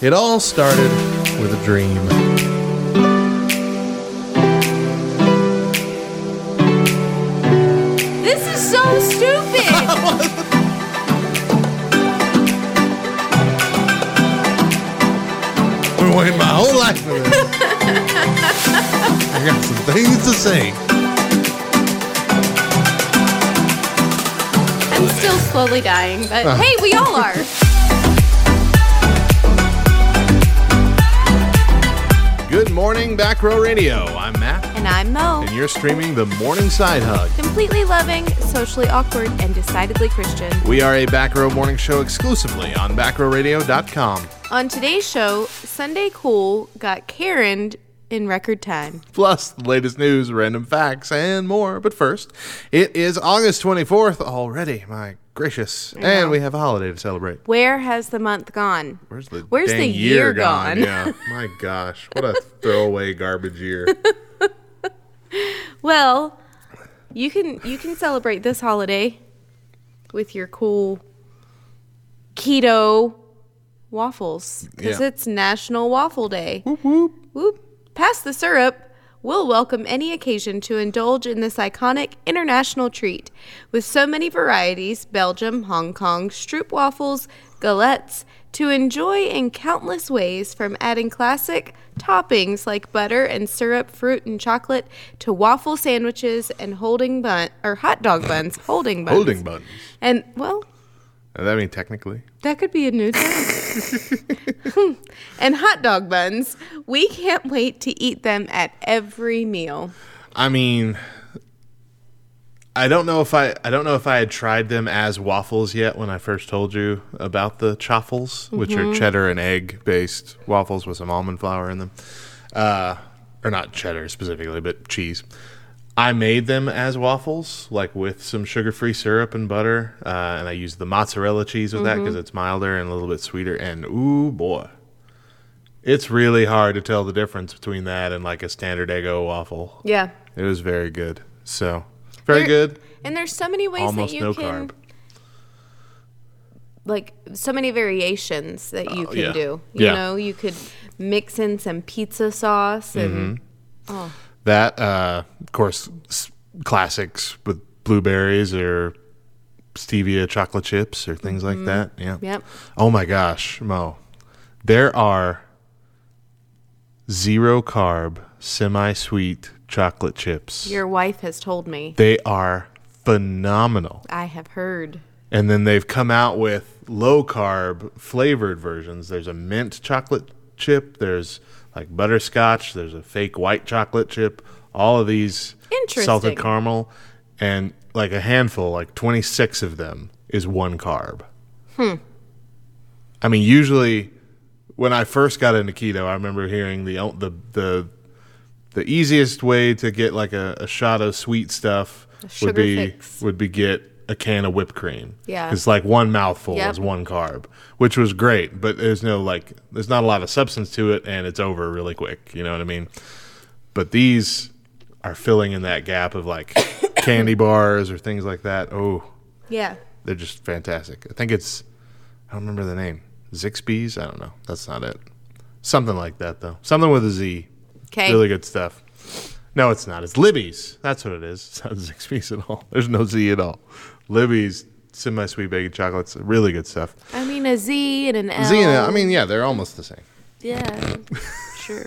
It all started with a dream. This is so stupid. I've been waiting my whole life for this. I got some things to say. I'm still slowly dying, but Uh. hey, we all are. Good morning, Back Row Radio. I'm Matt, And I'm Mo. and you're streaming the Morning Side Hug. Completely loving, socially awkward, and decidedly Christian. We are a Back Row morning show exclusively on backrowradio.com. On today's show, Sunday Cool got Karened in record time. Plus, the latest news, random facts, and more. But first, it is August 24th already. My gracious. And we have a holiday to celebrate. Where has the month gone? Where's the Where's the year gone? yeah, my gosh, what a throwaway garbage year. Well, you can you can celebrate this holiday with your cool keto waffles because Yeah. it's National Waffle Day. Whoop whoop. Whoop. Pass the syrup. We'll welcome any occasion to indulge in this iconic international treat. With so many varieties Belgium, Hong Kong, Stroop waffles, galettes to enjoy in countless ways from adding classic toppings like butter and syrup, fruit and chocolate to waffle sandwiches and holding bun or hot dog buns, holding buns. Holding buttons. And well, that mean technically? that could be a new term. and hot dog buns. We can't wait to eat them at every meal. I mean, I don't know if I I don't know if I had tried them as waffles yet when I first told you about the chaffles, which Mm-hmm. are cheddar and egg based waffles with some almond flour in them, uh, or not cheddar specifically, but cheese. I made them as waffles, like with some sugar free syrup and butter, uh, and I used the mozzarella cheese with that Mm-hmm. because it's milder and a little bit sweeter. And ooh boy, it's really hard to tell the difference between that and like a standard Eggo waffle. Yeah. It was very good. So very There- good. And there's so many ways Almost that you no can carb. like so many variations that you Oh, can yeah. do. You Yeah. know, you could mix in some pizza sauce and Mm-hmm. That, uh, of course, s- classics with blueberries or stevia chocolate chips or things like that. Yeah. Mm-hmm. Yep. Oh my gosh, Mo. There are zero carb, semi sweet chocolate chips. your wife has told me. they are phenomenal. I have heard. And then they've come out with low carb flavored versions. There's a mint chocolate chip, there's like butterscotch, there's a fake white chocolate chip, all of these salted caramel and like a handful, like 26 of them is one carb. Hmm. I mean, usually when I first got into keto, I remember hearing the the the the easiest way to get like a, a shot of sweet stuff would be fix. would be get a can of whipped cream. Yeah. it's like one mouthful Yep. is one carb, which was great. But there's no like, there's not a lot of substance to it, and it's over really quick. You know what I mean? But these are filling in that gap of like candy bars or things like that. Oh, Yeah. they're just fantastic. I think it's I don't remember the name. Zixby's? I don't know. That's not it. Something like that though. Something with a Z. Okay. Really good stuff. No, it's not. It's Lily's. That's what it is. It's not Zixby's at all. There's no Z at all. Lily's semi sweet baked chocolates. Really good stuff. I mean a Z and an L. Z and I mean, yeah, they're almost the same. Yeah. Sure.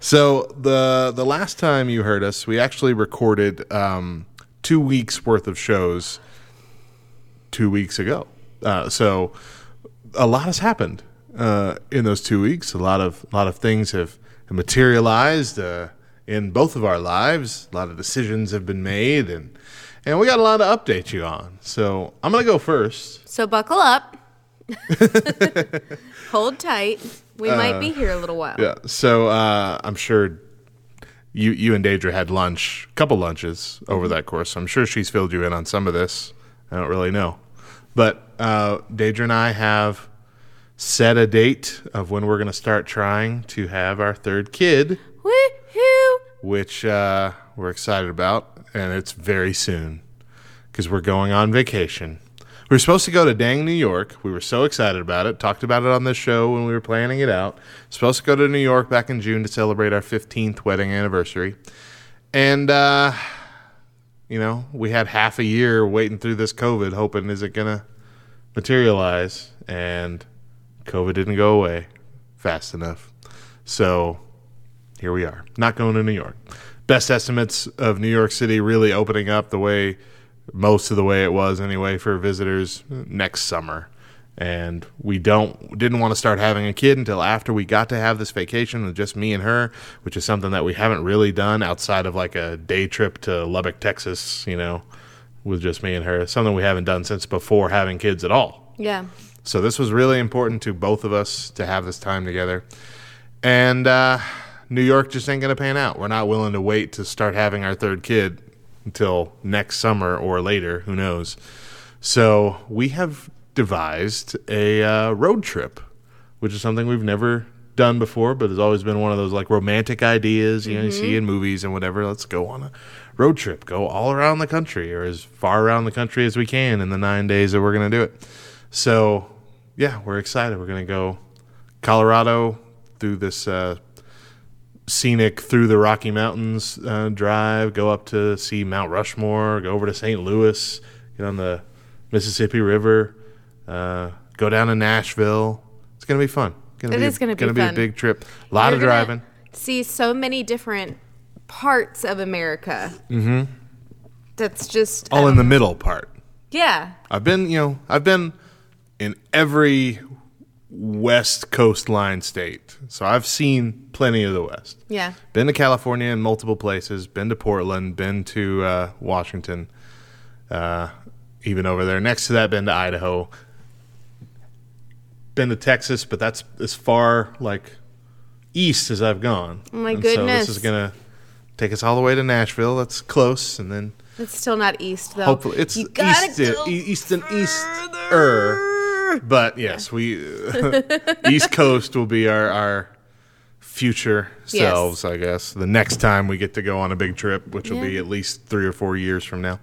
So the the last time you heard us, we actually recorded um, two weeks worth of shows two weeks ago. Uh, so a lot has happened uh, in those two weeks. A lot of a lot of things have materialized uh, in both of our lives. A lot of decisions have been made, and and we got a lot to update you on. So I'm gonna go first. So buckle up. Hold tight. We might be here a little while. Yeah. So uh, I'm sure you you and Deidre had lunch, a couple lunches over that course. So I'm sure she's filled you in on some of this. I don't really know, but uh, Deidre and I have set a date of when we're going to start trying to have our third kid, Woohoo! which uh, we're excited about, and it's very soon because we're going on vacation. We were supposed to go to Dang, New York. We were so excited about it. Talked about it on this show when we were planning it out. Supposed to go to New York back in June to celebrate our 15th wedding anniversary. And, uh, you know, we had half a year waiting through this COVID, hoping is it going to materialize? And COVID didn't go away fast enough. So here we are, not going to New York. Best estimates of New York City really opening up the way most of the way it was anyway for visitors next summer. And we don't didn't want to start having a kid until after we got to have this vacation with just me and her which is something that we haven't really done outside of like a day trip to lubbock texas you know with just me and her. Something we haven't done since before having kids at all. Yeah. so this was really important to both of us to have this time together. And uh, new york just ain't gonna pan out we're not willing to wait to start having our third kid until next summer or later who knows so we have devised a uh, road trip, which is something we've never done before, but has always been one of those like romantic ideas you know you see in movies and whatever. Let's go on a road trip, go all around the country or as far around the country as we can in the nine days that we're going to do it. So yeah, we're excited. We're going to go Colorado through this. Uh, scenic through the Rocky Mountains uh, drive, go up to see Mount Rushmore, go over to St. Louis, get on the Mississippi River, uh, go down to Nashville. It's gonna be fun. Gonna It be is gonna be be a big trip. A lot of You're gonna driving. See so many different parts of America. Mm-hmm. That's just All I in the middle part. yeah. I've been, you know, I've been in every West coastline state, so I've seen plenty of the West. Yeah. Been to California in multiple places. Been to Portland. Been to uh, Washington. Uh, even over there. Next to that, been to Idaho. Been to Texas, but that's as far like east as I've gone. Oh my And So goodness. this is gonna take us all the way to Nashville. That's close, and then It's still not east though. hopefully it's east, e- east and east. But yes, we East Coast will be our our future Yes. selves, I guess. The next time we get to go on a big trip, which will be at least three or four years from now.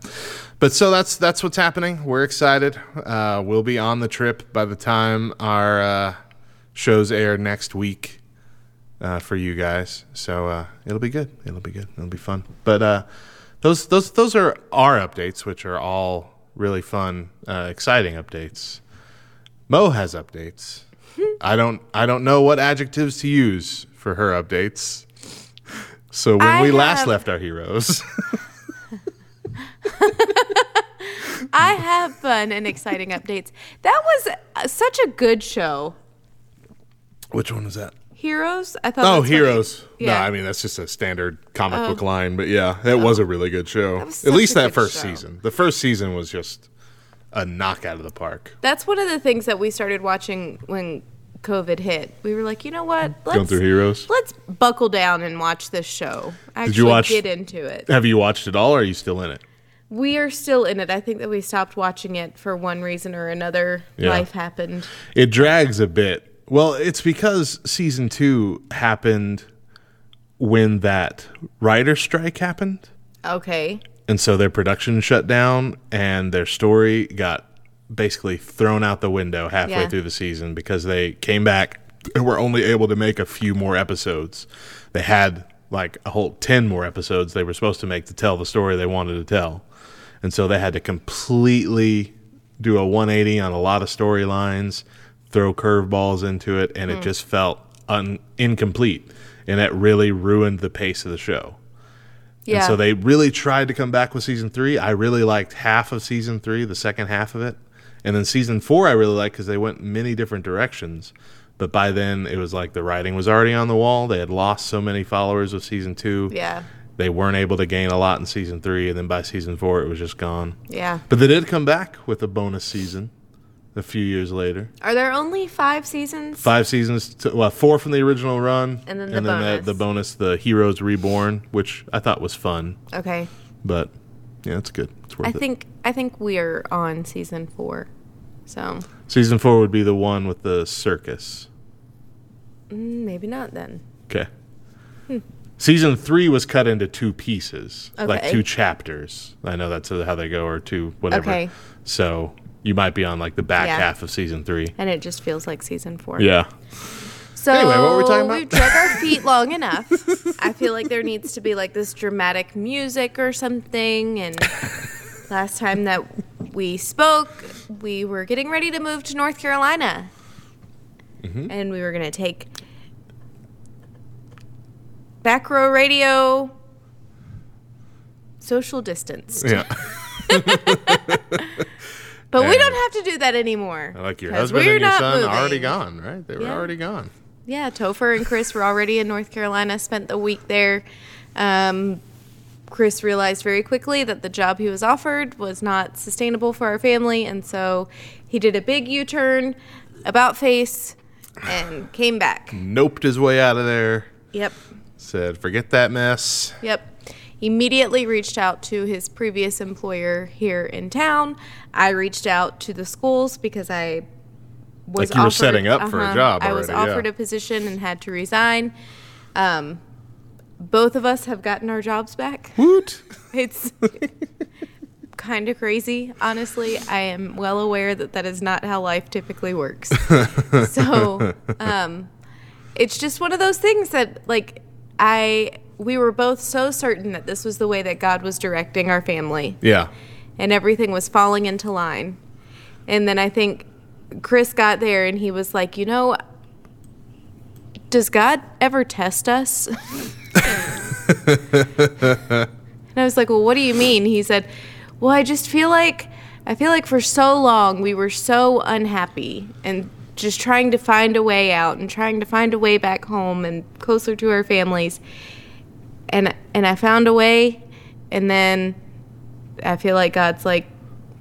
But so that's that's what's happening. We're excited. Uh, we'll be on the trip by the time our uh, shows air next week uh, for you guys. So uh, it'll be good. It'll be good. It'll be fun. But uh, those those those are our updates, which are all really fun, uh, exciting updates. Mo has updates. I don't I don't know what adjectives to use for her updates. So when I we last left our heroes, I have fun and exciting updates. That was uh, such a good show. which one was that? Heroes. I thought. Oh, Heroes. yeah. Oh. No, I mean that's just a standard comic book line, but yeah, it was a really good show. At least that first show. season. The first season was just a knock out of the park. That's one of the things that we started watching when COVID hit. We were like, you know what? Let's, Going through Heroes. Let's buckle down and watch this show. Actually, you watch- get into it. Have you watched it all? or Are you still in it? We are still in it. I think that we stopped watching it for one reason or another. Yeah. Life happened. It drags a bit. Well, it's because season two happened when that writer strike happened. Okay. And so their production shut down and their story got basically thrown out the window halfway Yeah. through the season because they came back and were only able to make a few more episodes. They had like a whole 10 more episodes they were supposed to make to tell the story they wanted to tell. And so they had to completely do a 180 on a lot of storylines, throw curveballs into it, and it hmm. just felt un- incomplete. And it really ruined the pace of the show. Yeah. And so they really tried to come back with season three. I really liked half of season three, the second half of it. And then season four, I really liked because they went many different directions. But by then, it was like the writing was already on the wall. They had lost so many followers with season two. yeah. They weren't able to gain a lot in season three. And then by season four, it was just gone. Yeah. But they did come back with a bonus season a few years later. Are there only five seasons? Five seasons, to, well, four from the original run. And then the and then bonus. The, the bonus, the Heroes Reborn, which I thought was fun. Okay. But yeah, it's good. It's worth it. I it. think I think we're on season four. So Season four would be the one with the circus. mm, maybe not then. Okay. Season three was cut into two pieces, like two chapters. I know that's how they go, or two whatever. Okay. So you might be on like the back Yeah. half of season three. and it just feels like season four. Yeah. So Anyway, what were we talking about? We've drug our feet long enough. I feel like there needs to be like this dramatic music or something. And last time that we spoke, we were getting ready to move to North Carolina, Mm-hmm. and we were going to take back row radio, social distance. Yeah. But we don't have to do that anymore. like your husband and your son moving. already gone, right? They were Yeah. already gone. Yeah, Topher and Chris were already in North Carolina, spent the week there. Um, Chris realized very quickly that the job he was offered was not sustainable for our family, and so he did a big U turn, about face, and came back. Noped his way out of there. Yep, Said, forget that mess. yep. Immediately reached out to his previous employer here in town. I reached out to the schools because I was Like you were setting up for a job I was already, yeah. offered a position and had to resign. Um, both of us have gotten our jobs back. Woot. It's kind of crazy, honestly. I am well aware that that is not how life typically works. so, um, it's just one of those things that, like, I we were both so certain that this was the way that God was directing our family Yeah. and everything was falling into line. And then I think Chris got there and he was like, you know, does God ever test us? and I was like, well, what do you mean? He said, well, I just feel like, I feel like for so long we were so unhappy and just trying to find a way out and trying to find a way back home and closer to our families. And, and I found a way and then I feel like God's like,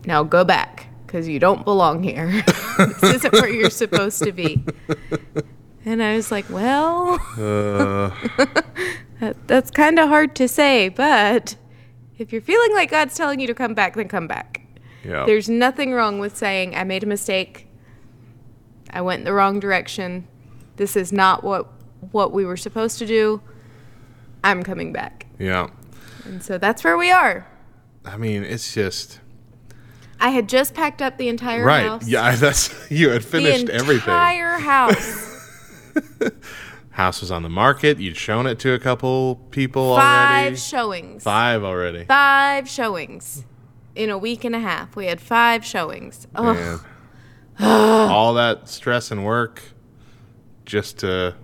now go back because you don't belong here. this isn't where you're supposed to be. And I was like, well, Uh, that, that's kind of hard to say, but if you're feeling like God's telling you to come back, then come back. yeah. There's nothing wrong with saying, I made a mistake. I went in the wrong direction. This is not what what we were supposed to do. I'm coming back. yeah. And so that's where we are. I mean, it's just I had just packed up the entire right. house. Yeah, that's you had finished the everything. entire house. House was on the market. You'd shown it to a couple people Five already. showings. Five already. Five showings. In a week and a half. We had five showings. Oh, All that stress and work just to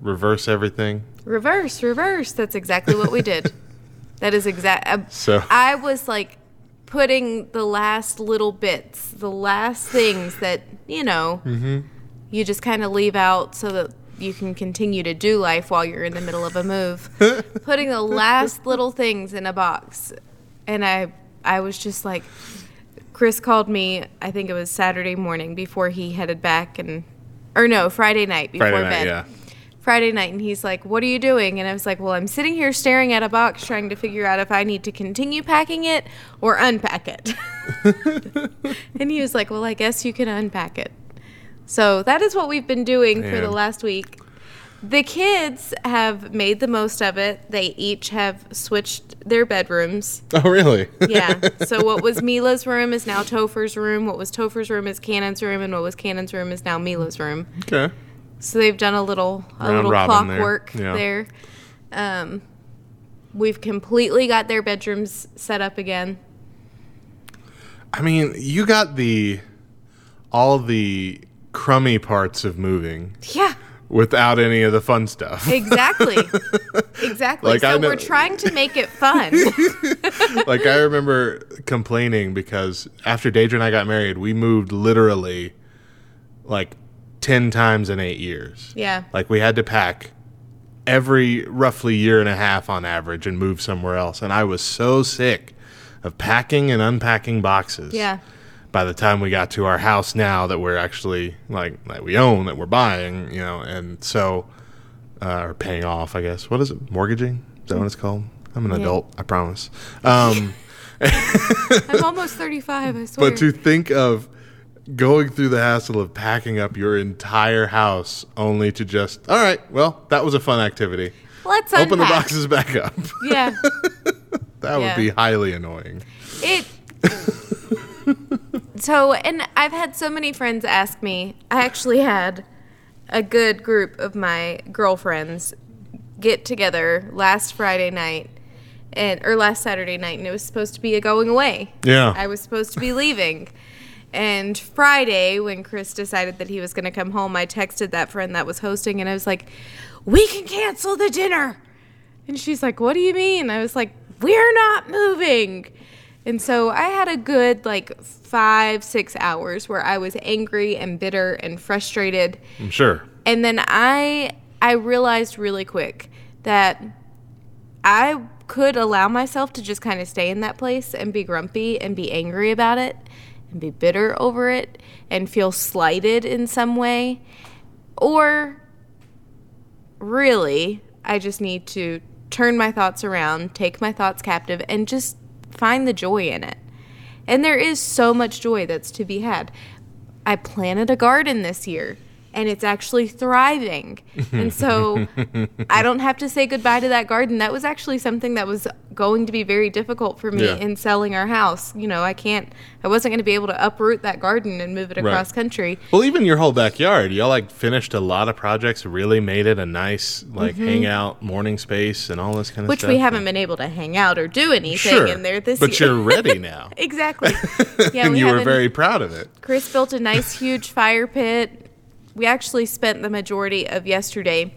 reverse everything. Reverse, reverse. That's exactly what we did. that is exact. So- I was like putting the last little bits, the last things that, you know, Mm-hmm. you just kind of leave out so that you can continue to do life while you're in the middle of a move. putting the last little things in a box. And I I was just like Chris called me, I think it was Saturday morning before he headed back and or no, Friday night before Friday night, bed. yeah. Friday night and he's like, "What are you doing?" And I was like, "Well, I'm sitting here staring at a box trying to figure out if I need to continue packing it or unpack it." and he was like, "Well, I guess you can unpack it." So, that is what we've been doing for the last week. The kids have made the most of it. They each have switched their bedrooms. Oh, really? Yeah. So what was Mila's room is now Topher's room. What was Topher's room is Cannon's room, and what was Cannon's room is now Mila's room. okay. So they've done a little a Round little there. clockwork Yeah. there. Um, we've completely got their bedrooms set up again. I mean, you got the all the crummy parts of moving Yeah, without any of the fun stuff. exactly, exactly. Like, so we're trying to make it fun. like I remember complaining because after Deidre and I got married, we moved literally like ten times in eight years. yeah, Like we had to pack every roughly year and a half on average and move somewhere else. And I was so sick of packing and unpacking boxes. yeah, By the time we got to our house now that we're actually like that we own that we're buying, you know, and so uh, or paying off, I guess. What is it? Mortgaging? Is that what it's called? I'm an Yeah. adult, I promise. Um, I'm almost thirty-five. I swear. but to think of going through the hassle of packing up your entire house only to just, all right, well, that was a fun activity. Let's Open the boxes back up. Yeah, that would be highly annoying. it. So, and I've had so many friends ask me. I actually had a good group of my girlfriends get together last Friday night and or last Saturday night and it was supposed to be a going away. Yeah. I was supposed to be leaving. And Friday when Chris decided that he was going to come home, I texted that friend that was hosting and I was like, "We can cancel the dinner." And she's like, "What do you mean?" I was like, "We're not moving." And so I had a good like 5 6 hours where I was angry and bitter and frustrated I'm sure. and then I I realized really quick that I could allow myself to just kind of stay in that place and be grumpy and be angry about it and be bitter over it and feel slighted in some way or really I just need to turn my thoughts around, take my thoughts captive and just find the joy in it. And there is so much joy that's to be had. I planted a garden this year and it's actually thriving. And so I don't have to say goodbye to that garden. That was actually something that was going to be very difficult for me Yeah. in selling our house. You know, I can't, I wasn't going to be able to uproot that garden and move it Right. across country. Well, even your whole backyard, y'all like finished a lot of projects, really made it a nice like hangout morning space and all this kind of Mm-hmm. Which we haven't been able to hang out or do anything sure in there this but year. But you're ready now. exactly. Yeah, and we you were very proud of it. Chris built a nice, huge fire pit. We actually spent the majority of yesterday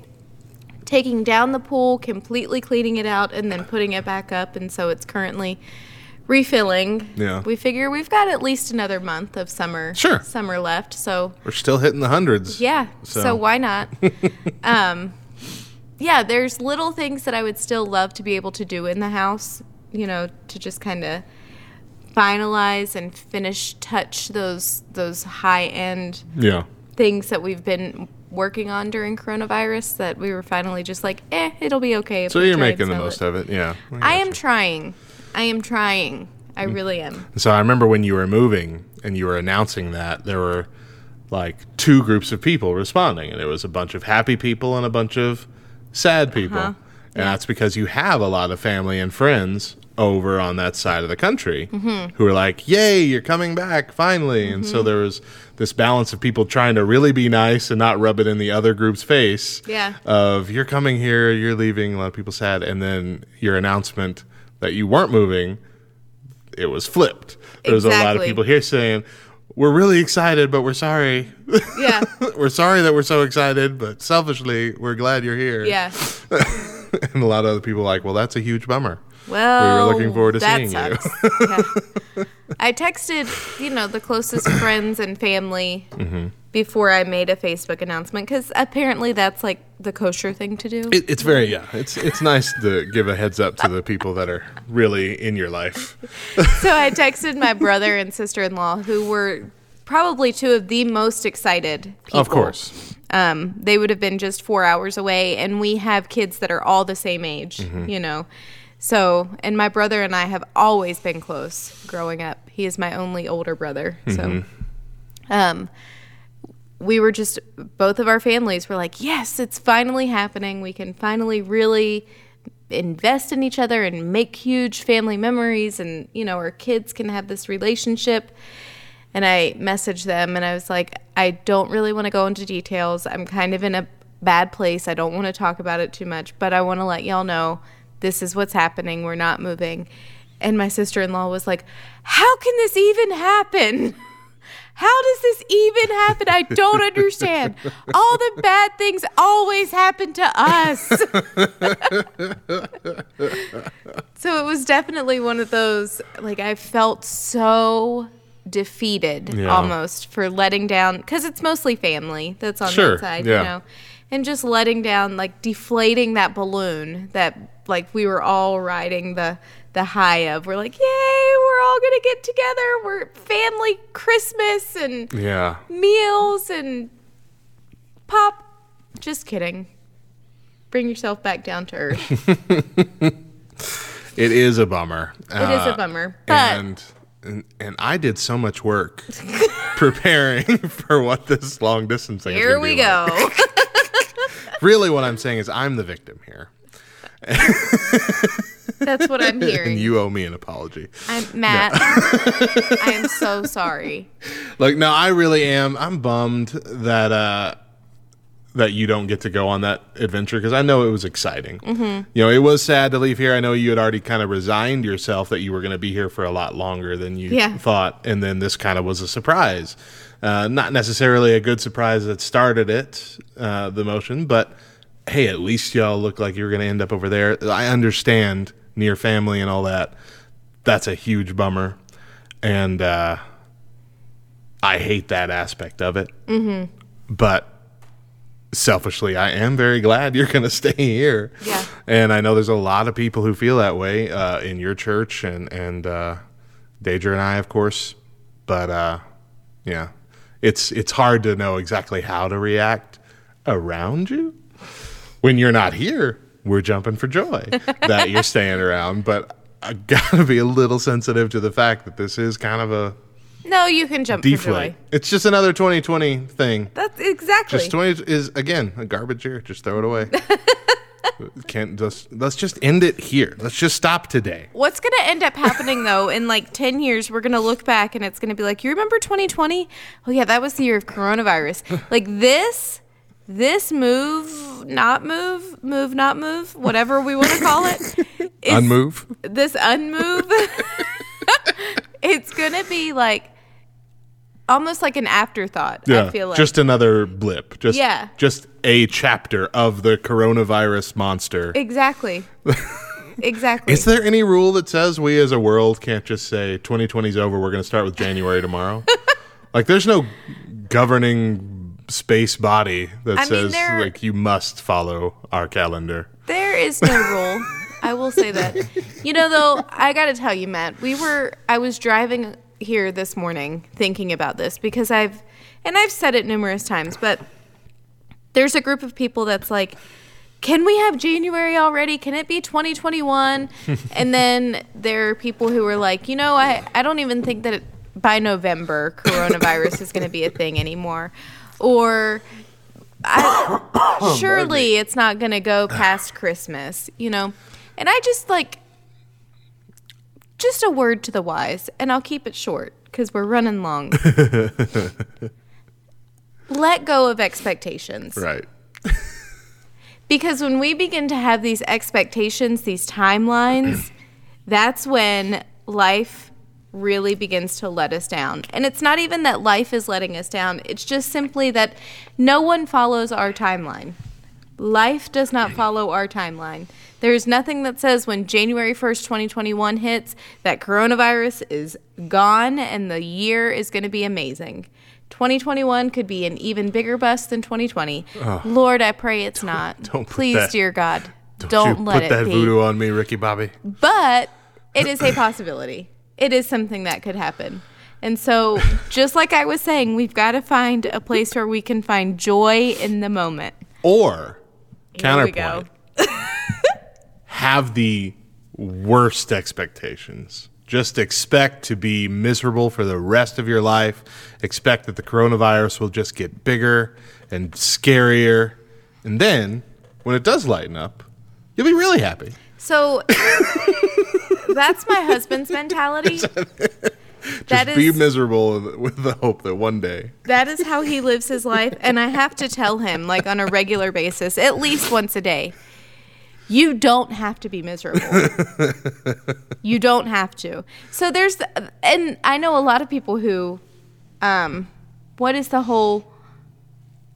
taking down the pool, completely cleaning it out, and then putting it back up. And so it's currently refilling. Yeah. We figure we've got at least another month of summer Sure. summer left. So We're still hitting the hundreds. yeah. So- So, why not? um, yeah, there's little things that I would still love to be able to do in the house, you know, to just kind of finalize and finish touch those those high end Yeah. Things that we've been working on during coronavirus that we were finally just like, eh, it'll be okay. If So you're making the most it. of it. Yeah. I am trying. I am trying. I Mm. really am. So I remember when you were moving and you were announcing that there were like two groups of people responding, and it was a bunch of happy people and a bunch of sad people. Uh-huh. And that's because you have a lot of family and friends over on that side of the country Mm-hmm. who were like, "Yay, you're coming back finally!" And so there was this balance of people trying to really be nice and not rub it in the other group's face. Yeah. Of you're coming here, you're leaving. A lot of people sad, and then your announcement that you weren't moving it was flipped. There was a lot of people here saying, "We're really excited, but we're sorry. Yeah. we're sorry that we're so excited, but selfishly, we're glad you're here." Yeah. and a lot of other people like, "Well, that's a huge bummer." Well, we were looking forward to seeing you. yeah. I texted, you know, the closest friends and family Mm-hmm. before I made a Facebook announcement because apparently that's like the kosher thing to do. It, it's very yeah. It's it's nice to give a heads up to the people that are really in your life. so I texted my brother and sister in law, who were probably two of the most excited people. Of course. Um, they would have been just four hours away, and we have kids that are all the same age, Mm-hmm. you know. So, and my brother and I have always been close growing up. He is my only older brother. So, Mm-hmm. um, we were just, both of our families were like, yes, it's finally happening. We can finally really invest in each other and make huge family memories, and, you know, our kids can have this relationship and I messaged them and I was like, I don't really want to go into details. I'm kind of in a bad place. I don't want to talk about it too much, but I want to let y'all know this is what's happening. We're not moving. And my sister in law was like, How can this even happen? How does this even happen? I don't understand. All the bad things always happen to us. so it was definitely one of those, like, I felt so defeated Yeah. almost for letting down, because it's mostly family that's on Sure, that side, yeah. you know, and just letting down, like, deflating that balloon that, like, we were all riding the the high of. We're like, yay, we're all gonna get together. We're family Christmas and Yeah. meals and pop. Just kidding. Bring yourself back down to earth. It is a bummer. It is a uh, bummer, but and, and and I did so much work preparing for what this long distance thing. is here we be like. go. Really, what I'm saying is I'm the victim here. That's what I'm hearing. and you owe me an apology. I'm Matt. I am so sorry. Like, no, I really am. I'm bummed that uh, that you don't get to go on that adventure because I know it was exciting. Mm-hmm. You know, it was sad to leave here. I know you had already kind of resigned yourself that you were going to be here for a lot longer than you Yeah. thought, and then this kind of was a surprise. Uh, not necessarily a good surprise that started it, uh, the motion, but hey, at least y'all look like you're going to end up over there. I understand near family and all that. That's a huge bummer, and. uh I hate that aspect of it. Mm-hmm. But selfishly, I am very glad you're going to stay here. Yeah. And I know there's a lot of people who feel that way uh, in your church and and uh, Deidre and I, of course. But uh, yeah, it's it's hard to know exactly how to react around you when you're not here. We're jumping for joy that you're staying around, but I gotta be a little sensitive to the fact that this is kind of a No, you can jump for deflate. joy. It's just another 2020 thing. That's exactly. Just 20 is again a garbage year. Just throw it away. Can't just let's just end it here. Let's just stop today. What's going to end up happening though in like 10 years we're going to look back and it's going to be like you remember 2020? Oh yeah, that was the year of coronavirus. like this this move, not move, move not move, whatever we want to call it. Unmove. This unmove. It's going to be like almost like an afterthought, Yeah, I feel like. just another blip. Just Yeah. just a chapter of the coronavirus monster. exactly. exactly. Is there any rule that says we as a world can't just say 2020's over, we're going to start with January tomorrow? like there's no governing space body that I mean, says there- like you must follow our calendar. There is no rule. I will say that. You know, though, I got to tell you, Matt, we were, I was driving here this morning thinking about this because I've, and I've said it numerous times, but there's a group of people that's like, can we have January already? Can it be 2021? and then there are people who are like, you know, I, I don't even think that it, by November, coronavirus is going to be a thing anymore. Or I, surely it's not going to go past Christmas, you know? And I just like, just a word to the wise, and I'll keep it short because we're running long. Let go of expectations. Right. Because when we begin to have these expectations, these timelines, that's when life really begins to let us down. And it's not even that life is letting us down, it's just simply that no one follows our timeline. Life does not follow our timeline. There is nothing that says when January 1st, 2021 hits that coronavirus is gone and the year is going to be amazing. 2021 could be an even bigger bust than 2020. Lord, I pray it's not. don't Please, that- dear God, Don't, don't, you let put it that be. voodoo on me, Ricky Bobby. But it is a possibility. It is something that could happen. And so, just like I was saying, we've got to find a place where we can find joy in the moment. Or Here we go. counterpoint. have the worst expectations. Just expect to be miserable for the rest of your life. Expect that the coronavirus will just get bigger and scarier. And then, when it does lighten up, you'll be really happy. So that's my husband's mentality. Just That be is miserable with the hope that one day. that is how he lives his life, and I have to tell him like on a regular basis, at least once a day. You don't have to be miserable. you don't have to. So there's, the, and I know a lot of people who, um, what is the whole?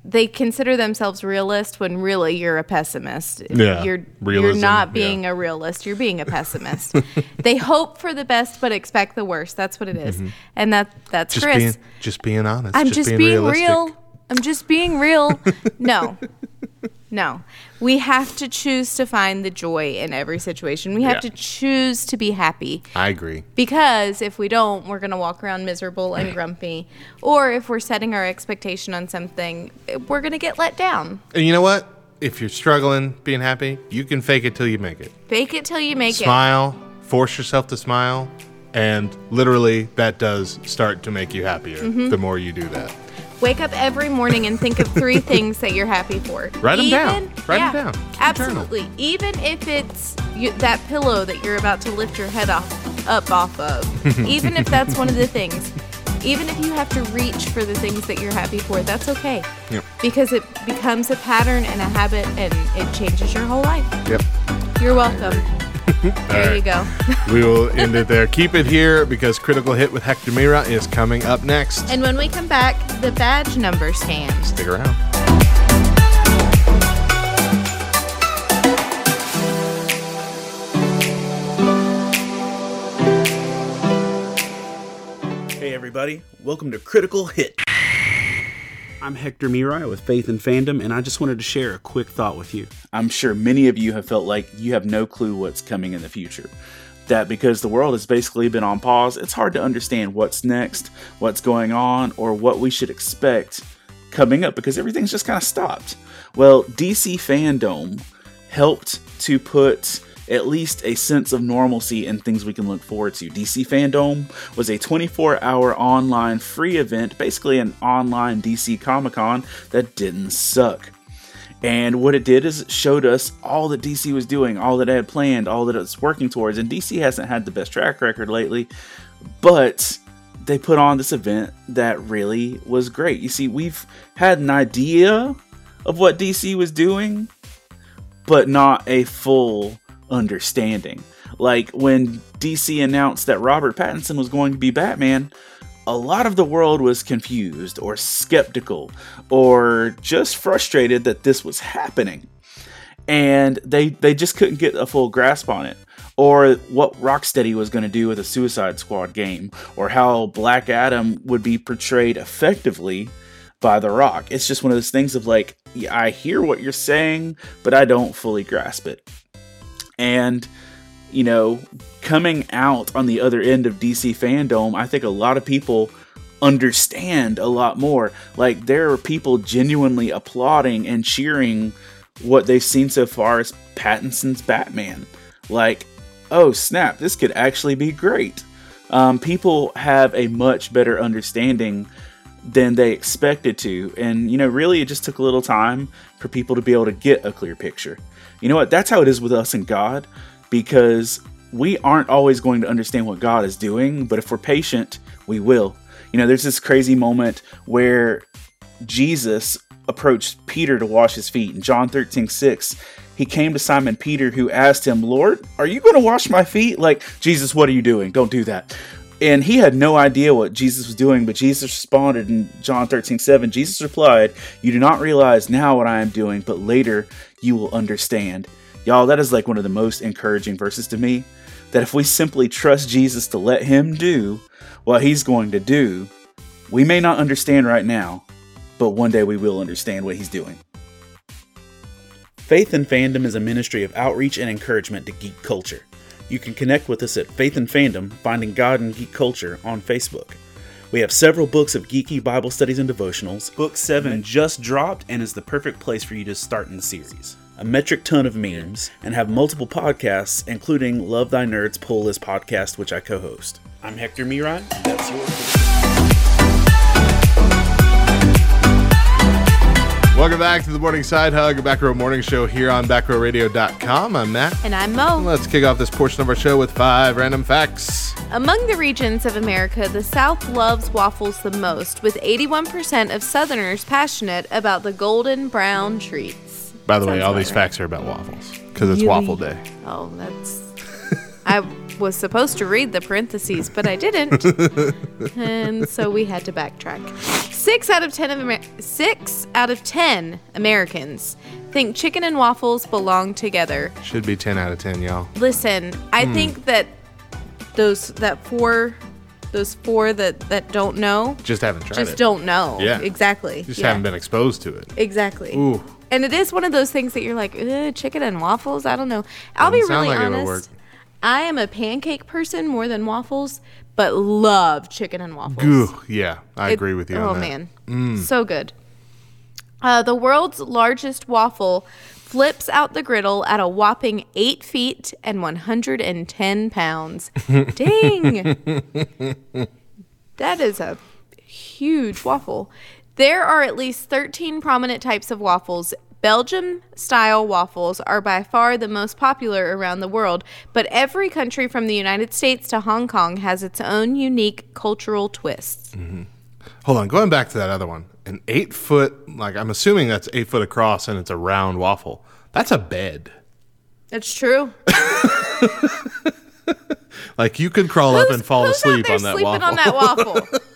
They consider themselves realist when really you're a pessimist. Yeah, you're you're realism, not yeah. being a realist. You're being a pessimist. they hope for the best but expect the worst. That's what it is. and that that's Mm-hmm. Just Chris. being, just being honest. I'm just, being, realistic. real. I'm just being real. no. No. We have to choose to find the joy in every situation. We have Yeah. to choose to be happy. I agree. Because if we don't, we're going to walk around miserable and grumpy. Or if we're setting our expectation on something, we're going to get let down. And you know what? If you're struggling being happy, you can fake it till you make it. Fake it till you make it. smile, force yourself to smile, and literally that does start to make you happier Mm-hmm. the more you do that. Wake up every morning and think of three things that you're happy for. Write 'em down. Write 'em down. Keep a journal. Absolutely. Even if it's you, that pillow that you're about to lift your head off up off of. even if that's one of the things. Even if you have to reach for the things that you're happy for, that's okay. Yep. Because it becomes a pattern and a habit and it changes your whole life. Yep. You're welcome. Mm-hmm. there right. you go. We will end it there. Keep it here because Critical Hit with Hector Miray is coming up next. and when we come back, the badge number scam. Stick around. Hey everybody, welcome to Critical Hit. I'm Hector Miray with Faith and Fandom, and I just wanted to share a quick thought with you. I'm sure many of you have felt like you have no clue what's coming in the future. That because the world has basically been on pause, it's hard to understand what's next, what's going on, or what we should expect coming up because everything's just kind of stopped. Well, DC Fandom helped to put at least a sense of normalcy and things we can look forward to. DC Fandom was a 24 hour online free event, basically an online DC Comic Con that didn't suck. And what it did is it showed us all that DC was doing, all that it had planned, all that it's working towards. And DC hasn't had the best track record lately, but they put on this event that really was great. You see, we've had an idea of what DC was doing, but not a full understanding. Like when DC announced that Robert Pattinson was going to be Batman, a lot of the world was confused or skeptical or just frustrated that this was happening. And they they just couldn't get a full grasp on it. Or what Rocksteady was going to do with a Suicide Squad game, or how Black Adam would be portrayed effectively by The Rock. It's just one of those things of like, I hear what you're saying, but I don't fully grasp it. And, you know, coming out on the other end of DC fandom, I think a lot of people understand a lot more. Like, there are people genuinely applauding and cheering what they've seen so far as Pattinson's Batman. Like, oh snap, this could actually be great. Um, people have a much better understanding than they expected to. And, you know, really, it just took a little time for people to be able to get a clear picture. You know what? That's how it is with us and God because we aren't always going to understand what God is doing, but if we're patient, we will. You know, there's this crazy moment where Jesus approached Peter to wash his feet. In John 13, 6, he came to Simon Peter, who asked him, Lord, are you going to wash my feet? Like, Jesus, what are you doing? Don't do that. And he had no idea what Jesus was doing, but Jesus responded in John 13, 7. Jesus replied, You do not realize now what I am doing, but later you will understand. Y'all, that is like one of the most encouraging verses to me. That if we simply trust Jesus to let him do what he's going to do, we may not understand right now, but one day we will understand what he's doing. Faith and Fandom is a ministry of outreach and encouragement to geek culture. You can connect with us at Faith and Fandom, Finding God in Geek Culture on Facebook. We have several books of geeky Bible studies and devotionals. Book 7 just dropped and is the perfect place for you to start in the series. A metric ton of memes, and have multiple podcasts, including Love Thy Nerds Pull List podcast, which I co host. I'm Hector Miray, that's your. Welcome back to the Morning Side Hug, a Back Row Morning Show here on backrowradio.com. I'm Matt. And I'm Mo. Let's kick off this portion of our show with five random facts. Among the regions of America, the South loves waffles the most, with 81% of Southerners passionate about the golden brown treats. By the way, all these right. facts are about waffles because it's waffle day. Oh, that's. I was supposed to read the parentheses, but I didn't, and so we had to backtrack. Six out of ten of Amer- six out of ten Americans think chicken and waffles belong together. Should be 10 out of 10, y'all. Listen, I Hmm. think that those that four, those four that that don't know, Just haven't tried it, just it. don't know. Yeah. exactly. Just Yeah. haven't been exposed to it. Exactly. Ooh. And it is one of those things that you're like, chicken and waffles. I don't know. I'll Doesn't be really like honest. I am a pancake person more than waffles, but love chicken and waffles. Ooh, yeah, I It- agree with you Oh on that. Mm. man, so good. Uh, the world's largest waffle flips out the griddle at a whopping eight feet and 110 pounds. Dang, that is a huge waffle. There are at least 13 prominent types of waffles. Belgium style waffles are by far the most popular around the world, but every country from the United States to Hong Kong has its own unique cultural twists. Mm-hmm. Hold on, going back to that other one. An eight foot, like I'm assuming that's eight foot across and it's a round waffle. That's a bed. That's true. Like you could crawl up and fall asleep on that on that waffle?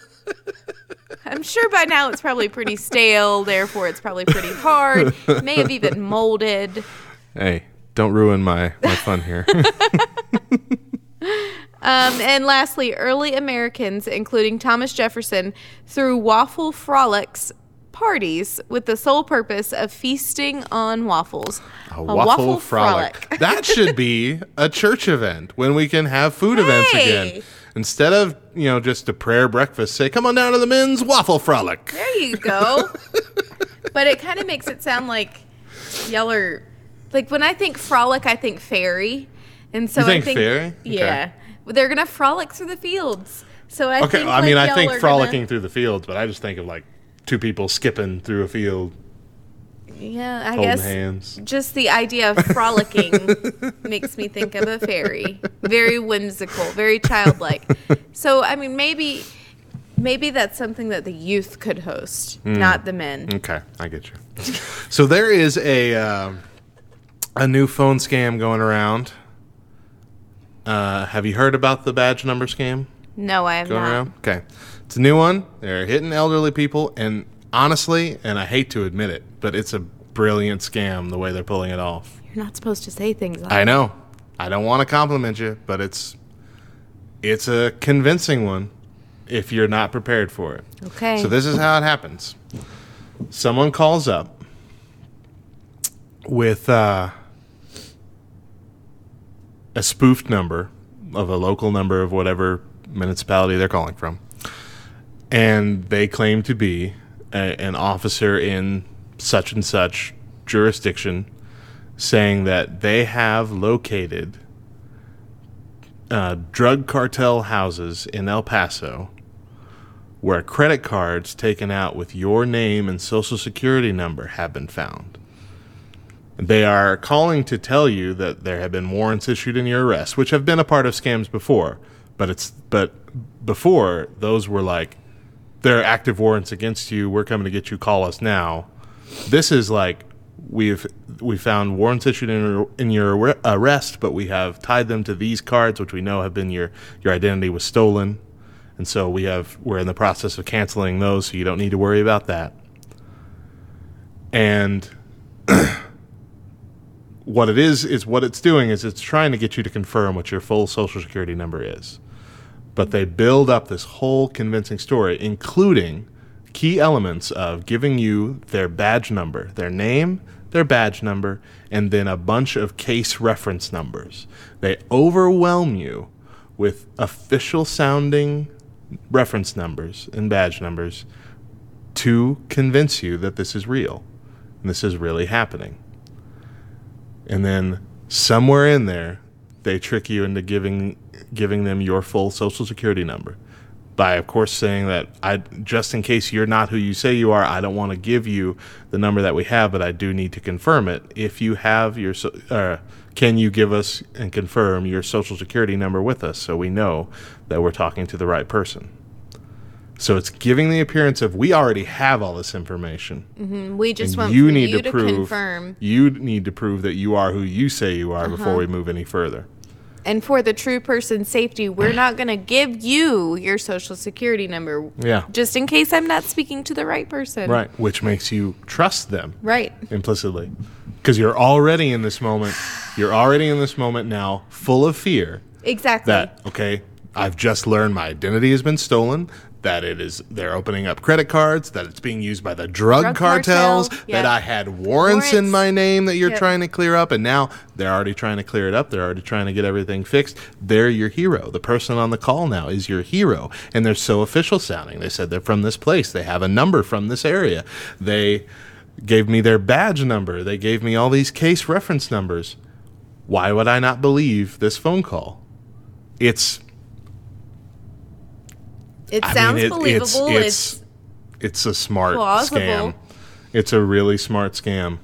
I'm sure by now it's probably pretty stale, therefore it's probably pretty hard. May have even molded. hey, don't ruin my, my fun here. Um, and lastly, early Americans, including Thomas Jefferson, threw waffle frolics parties with the sole purpose of feasting on waffles. A waffle, frolic. that should be a church event when we can have food events again. Instead of, you know, just a prayer breakfast, say, come on down to the men's waffle frolic. There you go. but it kind of makes it sound like yeller. Like when I think frolic, I think fairy, and so You think I think fairy? Okay. Yeah, they're gonna frolic through the fields. So I Okay, think I mean, I think frolicking Gonna, through the fields, but I just think of like two people skipping through a field, yeah, I holding guess hands. just the idea of frolicking makes me think of a fairy. Very whimsical, very childlike. So I mean, maybe maybe that's something that the youth could host, Hmm. not the men. Okay, I get you. so there is a um a new phone scam going around. Uh, have you heard about the badge number scam No, I have going not. around? Okay, it's a new one. They're hitting elderly people, and honestly, and I hate to admit it, but it's a brilliant scam the way they're pulling it off. You're not supposed to say things like I know. I don't want to compliment you, but it's it's a convincing one if you're not prepared for it. Okay. So this is how it happens. Someone calls up with uh, a spoofed number of a local number of whatever municipality they're calling from, and they claim to be a, an officer in such and such jurisdiction, saying that they have located uh, drug cartel houses in El Paso where credit cards taken out with your name and social security number have been found. They are calling to tell you that there have been warrants issued in your arrest, which have been a part of scams before, but it's but before those were like there are active warrants against you, we're coming to get you, call us now. This is like we've we found warrants issued in your, in your arrest, but we have tied them to these cards, which we know have been your your identity was stolen, and so we have we're in the process of canceling those, so you don't need to worry about that. And what it is is what it's doing is it's trying to get you to confirm what your full social security number is. But they build up this whole convincing story, including key elements of giving you their badge number, their name, their badge number, and then a bunch of case reference numbers. They overwhelm you with official sounding reference numbers and badge numbers to convince you that this is real and this is really happening. And then somewhere in there, they trick you into giving giving them your full social security number by of course saying that I just in case you're not who you say you are, I don't want to give you the number that we have, but I do need to confirm it. If you have your uh, can you give us and confirm your social security number with us so we know that we're talking to the right person? So it's giving the appearance of we already have all this information. We just And want you need you to to, prove confirm. you need to prove that you are who you say you are before Uh-huh. we move any further. And for the true person's safety, we're not going to give you your social security number. Yeah. Just in case I'm not speaking to the right person. Right, which makes you trust them Right. implicitly. Because you're already in this moment, you're already in this moment now full of fear Exactly. that, okay, I've just learned my identity has been stolen, that it is they're opening up credit cards, that it's being used by the drug, Drug cartels, cartel, that. I had warrants, in my name that you're Yep. trying to clear up, and now they're already trying to clear it up. They're already trying to get everything fixed. They're your hero. The person on the call now is your hero, and they're so official sounding. They said they're from this place. They have a number from this area. They gave me their badge number. They gave me all these case reference numbers. Why would I not believe this phone call? It's it I sounds mean, it- believable. It's, It's, it's a smart Plausible. scam. It's a really smart scam.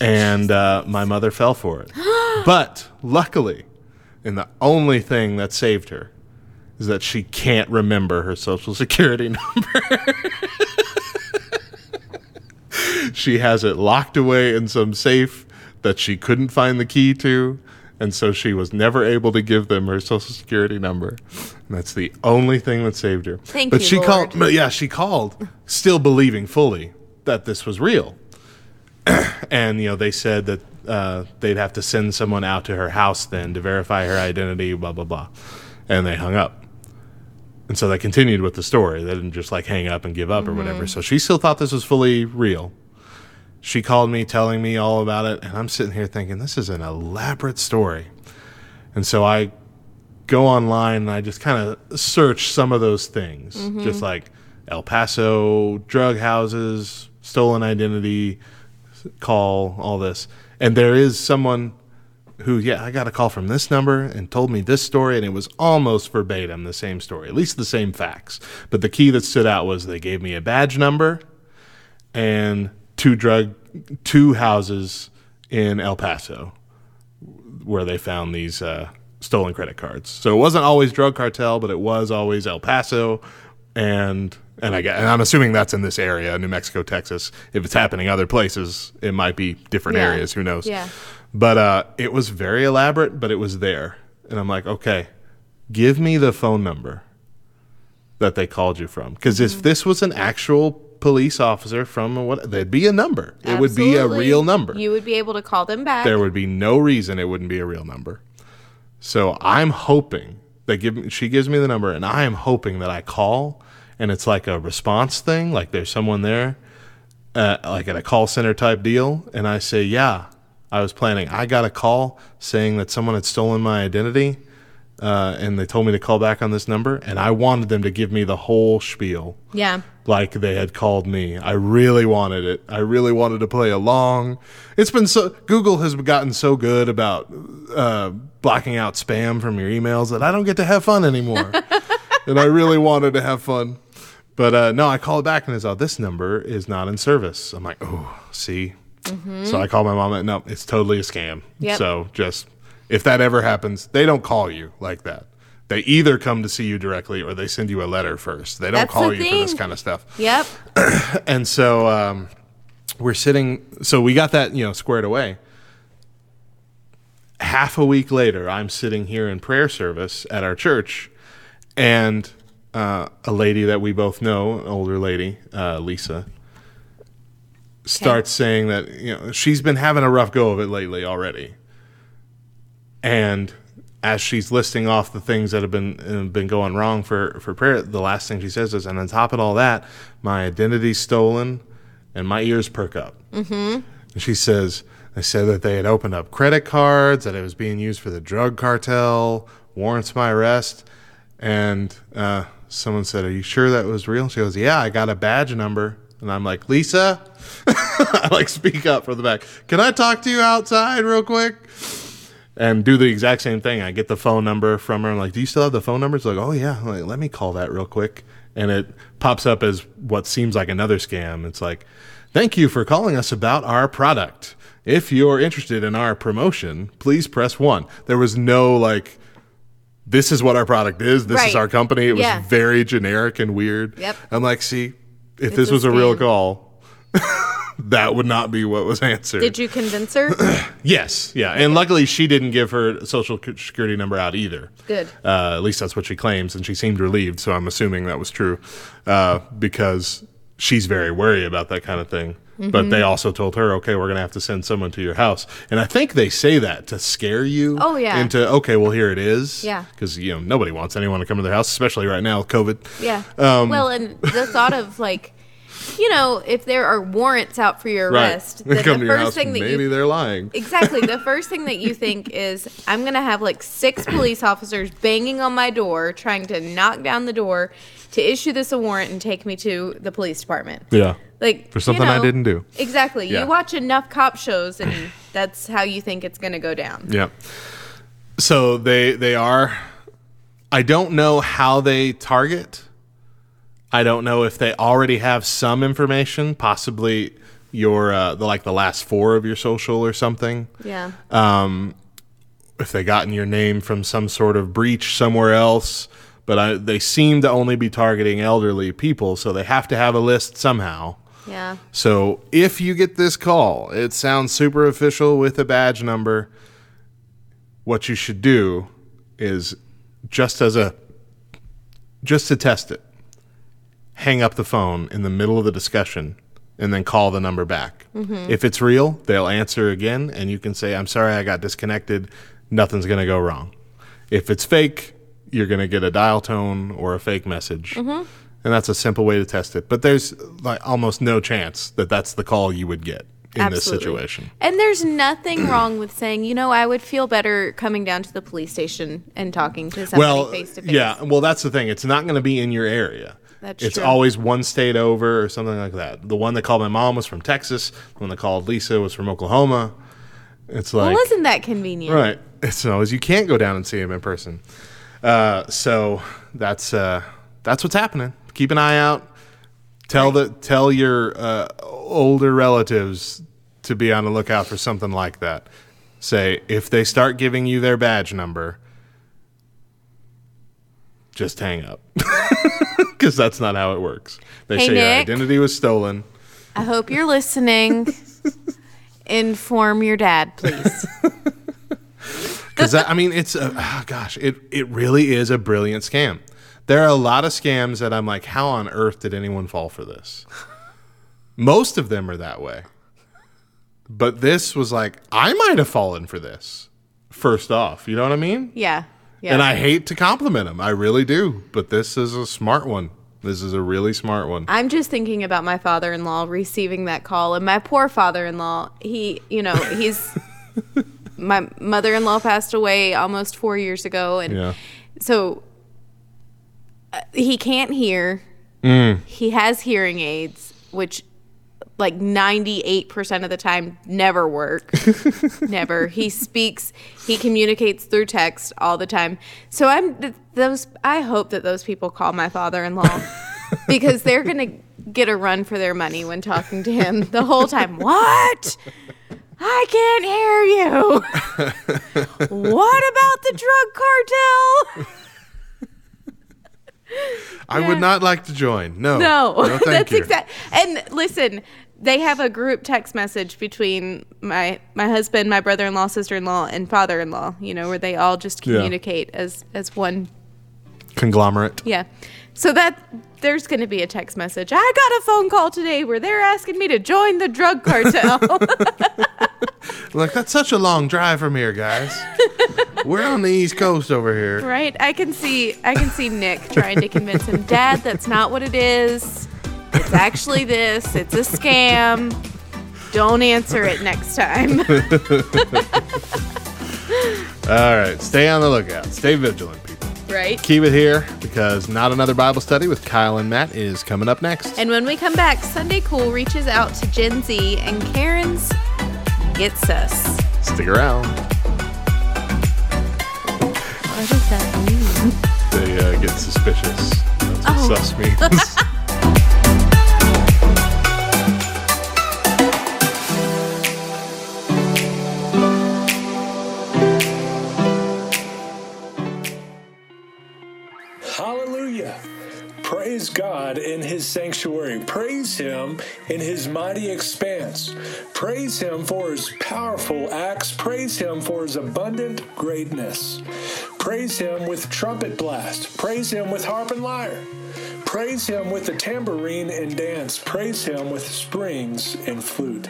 And uh, my mother fell for it. but luckily, and the only thing that saved her is that she can't remember her social security number. she has it locked away in some safe that she couldn't find the key to. And so she was never able to give them her social security number. And that's the only thing that saved her. Thank but you, she Lord. called but yeah, she called still believing fully that this was real. and you know, they said that uh, they'd have to send someone out to her house then to verify her identity, blah blah blah. And they hung up. And so they continued with the story. They didn't just like hang up and give up or whatever. So she still thought this was fully real. She called me telling me all about it, and I'm sitting here thinking, this is an elaborate story. And so I go online and I just kind of search some of those things, mm-hmm. just like El Paso drug houses, stolen identity, call, all this. And there is someone who, yeah, I got a call from this number and told me this story, and it was almost verbatim the same story, at least the same facts. But the key that stood out was they gave me a badge number and two drug, two houses in El Paso where they found these uh, stolen credit cards. So it wasn't always drug cartel, but it was always El Paso, and and I and I'm assuming that's in this area, New Mexico, Texas. If it's happening other places, it might be different Yeah. areas. Who knows? Yeah. But uh, it was very elaborate, but it was there, and I'm like, okay, give me the phone number that they called you from, because Mm-hmm. if this was an actual police officer from what, there'd be a number. It would be a real number You would be able to call them back. there would be no reason it wouldn't be a real number. So I'm hoping they give me, she gives me the number, and I am hoping that I call, and it's like a response thing, like there's someone there, uh, like at a call center type deal, and I say, yeah, I was planning. I got a call saying that someone had stolen my identity, uh, and they told me to call back on this number, and I wanted them to give me the whole spiel yeah. Like they had called me. I really wanted it. I really wanted to play along. It's been so Google has gotten so good about uh, blocking out spam from your emails that I don't get to have fun anymore. and I really wanted to have fun. But uh, no, I call it back and it's, oh, this number is not in service. I'm like, oh, see. So I call my mom and no, it's totally a scam. Yep. So just if that ever happens, they don't call you like that. They either come to see you directly or they send you a letter first. They don't That's call the you for this kind of stuff. Yep. And so um, we're sitting. So we got that you know squared away. Half a week later, I'm sitting here in prayer service at our church, and uh, a lady that we both know, an older lady, uh, Lisa, starts saying that you know she's been having a rough go of it lately already, and as she's listing off the things that have been uh, been going wrong for for prayer, the last thing she says is, "And on top of all that, my identity's stolen, and my ears perk up." Mm-hmm. And she says, "They said that they had opened up credit cards, that it was being used for the drug cartel, warrants my arrest." And uh, someone said, "Are you sure that was real?" She goes, "Yeah, I got a badge number." And I'm like, "Lisa," I like speak up from the back. Can I talk to you outside real quick? And do the exact same thing. I get the phone number from her. I'm like, "Do you still have the phone number?" It's like, "Oh yeah." I'm like, let me call that real quick, and it pops up as what seems like another scam. It's like, "Thank you for calling us about our product. If you're interested in our promotion, please press one." There was no like, "This is what our product is. This is our company." It was Yeah. very generic and weird. Yep. I'm like, "See, if It's this was a real call." That would not be what was answered. Did you convince her? Yes, yeah, and luckily she didn't give her social security number out either. Good. Uh, at least that's what she claims, and she seemed relieved. So I'm assuming that was true, uh, because she's very wary about that kind of thing. Mm-hmm. But they also told her, okay, we're going to have to send someone to your house, and I think they say that to scare you. Oh, yeah. Into okay, well here it is. Yeah. Because you know nobody wants anyone to come to their house, especially right now with COVID. Yeah. Um, well, and the thought of like, you know, if there are warrants out for your arrest, They then come the to your first house. thing that Maybe you they're lying. exactly the first thing that you think is I'm gonna have like six police officers banging on my door trying to knock down the door to issue this a warrant and take me to the police department. Yeah. Like For something you I didn't do. Exactly. Yeah. You watch enough cop shows and that's how you think it's gonna go down. Yeah. So they they are. I don't know how they target. I don't know if they already have some information, possibly your uh, the like the last four of your social or something. Yeah. If they gotten your name from some sort of breach somewhere else, but I, they seem to only be targeting elderly people, so they have to have a list somehow. yeah. So if you get this call, it sounds super official with a badge number. What you should do is just as a just to test it, hang up the phone in the middle of the discussion and then call the number back. Mm-hmm. If it's real, they'll answer again and you can say, "I'm sorry I got disconnected. Nothing's going to go wrong." If it's fake, you're going to get a dial tone or a fake message. Mm-hmm. And that's a simple way to test it. But there's like almost no chance that that's the call you would get in this situation. And there's nothing wrong with saying, you know, I would feel better coming down to the police station and talking to somebody face to face. yeah. Well, that's the thing. It's not going to be in your area. That's it's true. always one state over or something like that. The one that called my mom was from Texas. The one that called Lisa was from Oklahoma. It's like Well, isn't that convenient? right. It's always you can't go down and see him in person. Uh, so that's uh, that's what's happening. Keep an eye out. Tell the tell your uh, older relatives to be on the lookout for something like that. Say if they start giving you their badge number, just hang up because that's not how it works. They Hey, say your identity was stolen. I hope you're listening. Inform your dad, please. Because I mean, it's a, ah, gosh, it it really is a brilliant scam. There are a lot of scams that I'm like, how on earth did anyone fall for this? Most of them are that way, but this was like, I might have fallen for this. First off, you know what I mean? Yeah. Yeah. And I hate to compliment him. I really do. But this is a smart one. This is a really smart one. I'm just thinking about my father in law receiving that call. And my poor father in law, he, you know, he's. my mother in law passed away almost four years ago. And Yeah. so uh, he can't hear. Mm. He has hearing aids, which like 98% of the time never work. never. He speaks, he communicates through text all the time. So I'm th- those I hope that those people call my father-in-law because they're going to get a run for their money when talking to him the whole time. What? I can't hear you. what about the drug cartel? I would not like to join. No. No, thank that's exact. And listen, they have a group text message between my my husband, my brother-in-law, sister-in-law, and father-in-law. You know, where they all just Yeah. communicate as as one. Conglomerate. Yeah. So that there's going to be a text message. I got a phone call today where they're asking me to join the drug cartel. Like that's such a long drive from here, guys. We're on the East Coast over here. right? I can see I can see Nick trying to convince him, Dad, that's not what it is. It's actually this. It's a scam. Don't answer it next time. All right, stay on the lookout. Stay vigilant, people. right? Keep it here because not another Bible study with Kyle and Matt is coming up next. And when we come back, Sunday Cool reaches out to Gen Z and Karen's gets us. Stick around. What does that mean? They uh, get suspicious. That's what Oh. sus means. Praise God in his sanctuary. Praise him in his mighty expanse. Praise him for his powerful acts. Praise him for his abundant greatness. Praise him with trumpet blast. Praise him with harp and lyre. Praise him with the tambourine and dance. Praise him with strings and flute.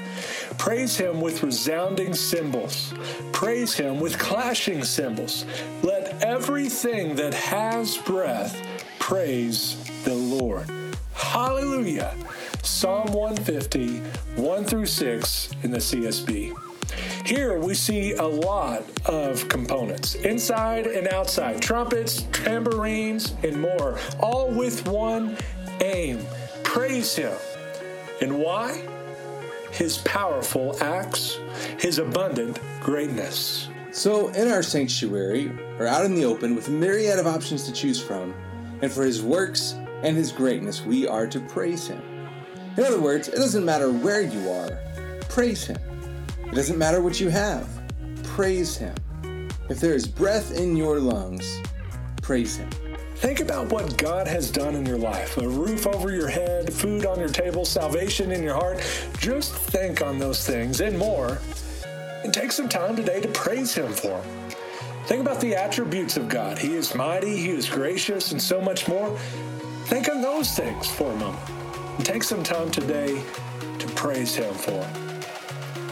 Praise him with resounding cymbals. Praise him with clashing cymbals. Let everything that has breath praise the Lord. Hallelujah. Psalm 150, 1 through 6 in the CSB. Here we see a lot of components, inside and outside, trumpets, tambourines, and more, all with one aim praise Him. And why? His powerful acts, His abundant greatness. So, in our sanctuary, or out in the open with a myriad of options to choose from, and for his works and His greatness, we are to praise Him. In other words, it doesn't matter where you are, praise Him. It doesn't matter what you have, praise Him. If there is breath in your lungs, praise Him. Think about what God has done in your life a roof over your head, food on your table, salvation in your heart. Just think on those things and more, and take some time today to praise Him for them. Think about the attributes of God. He is mighty, He is gracious, and so much more. Think on those things for a moment. And take some time today to praise Him for them.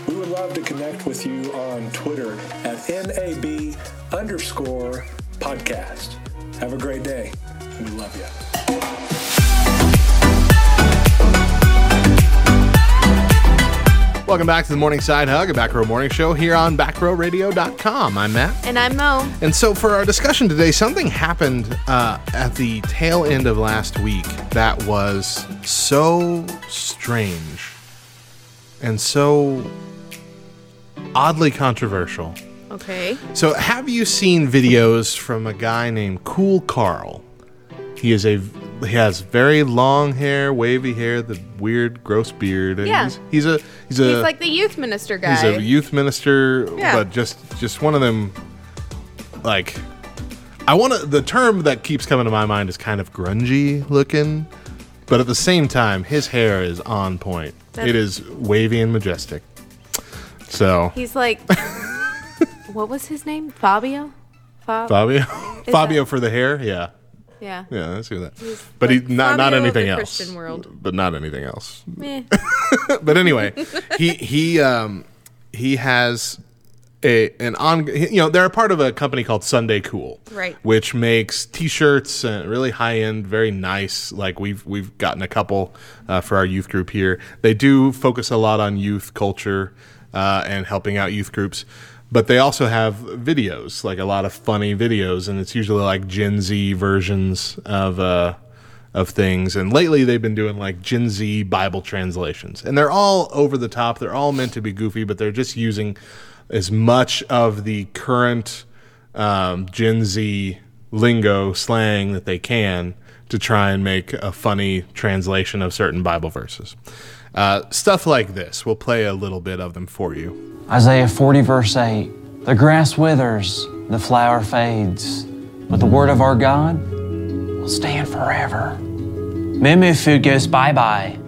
We would love to connect with you on Twitter at NAB underscore podcast. Have a great day. We love you. Welcome back to the Morning Side Hug, a Back Row Morning Show here on backrowradio.com. I'm Matt. And I'm Mo. And so for our discussion today, something happened uh, at the tail end of last week that was so strange and so oddly controversial. Okay. So, have you seen videos from a guy named Cool Carl? He is a he has very long hair, wavy hair, the weird, gross beard. and Yeah. He's, he's a he's a He's like the youth minister guy. he's a youth minister, Yeah. but just just one of them. Like, I want to. The term that keeps coming to my mind is kind of grungy looking, but at the same time, his hair is on point. That- it is wavy and majestic. So He's like, what was his name? Fabio? Fab- Fabio, Is Fabio that- for the hair, yeah, yeah. yeah, let's do that. But he not not anything else. Christian world. But not anything else. Eh. but anyway, he he um he has a an on you know they're a part of a company called Sunday Cool, Right. Which makes T-shirts and really high end, very nice. Like we've we've gotten a couple uh, for our youth group here. They do focus a lot on youth culture uh, and helping out youth groups. But they also have videos, like a lot of funny videos, and it's usually like Gen Z versions of uh, of things. And lately, they've been doing like Gen Z Bible translations, and they're all over the top. They're all meant to be goofy, but they're just using as much of the current um, Gen Z lingo slang that they can to try and make a funny translation of certain Bible verses. Uh, stuff like this. We'll play a little bit of them for you. Isaiah 40, verse 8 The grass withers, the flower fades, but the word of our God will stand forever. Moo food goes bye bye,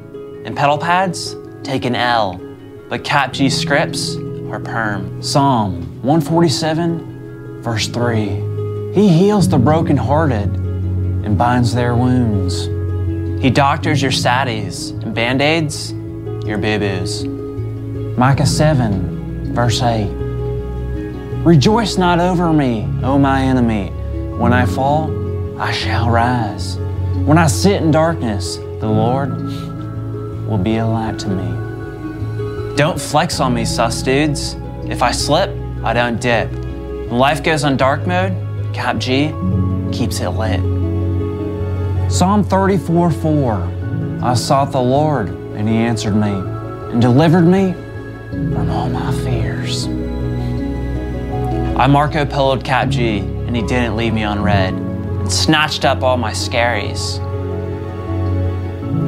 and pedal pads take an L, but CapG scripts are perm. Psalm 147, verse 3 He heals the brokenhearted and binds their wounds. He doctors your saddies and band aids your boo boos. Micah 7, verse 8. Rejoice not over me, O my enemy. When I fall, I shall rise. When I sit in darkness, the Lord will be a light to me. Don't flex on me, sus dudes. If I slip, I don't dip. When life goes on dark mode, Cap G keeps it lit. Psalm 34 4. I sought the Lord, and he answered me, and delivered me from all my fears. I Marco Poloed Cap G, and he didn't leave me on red, and snatched up all my scaries.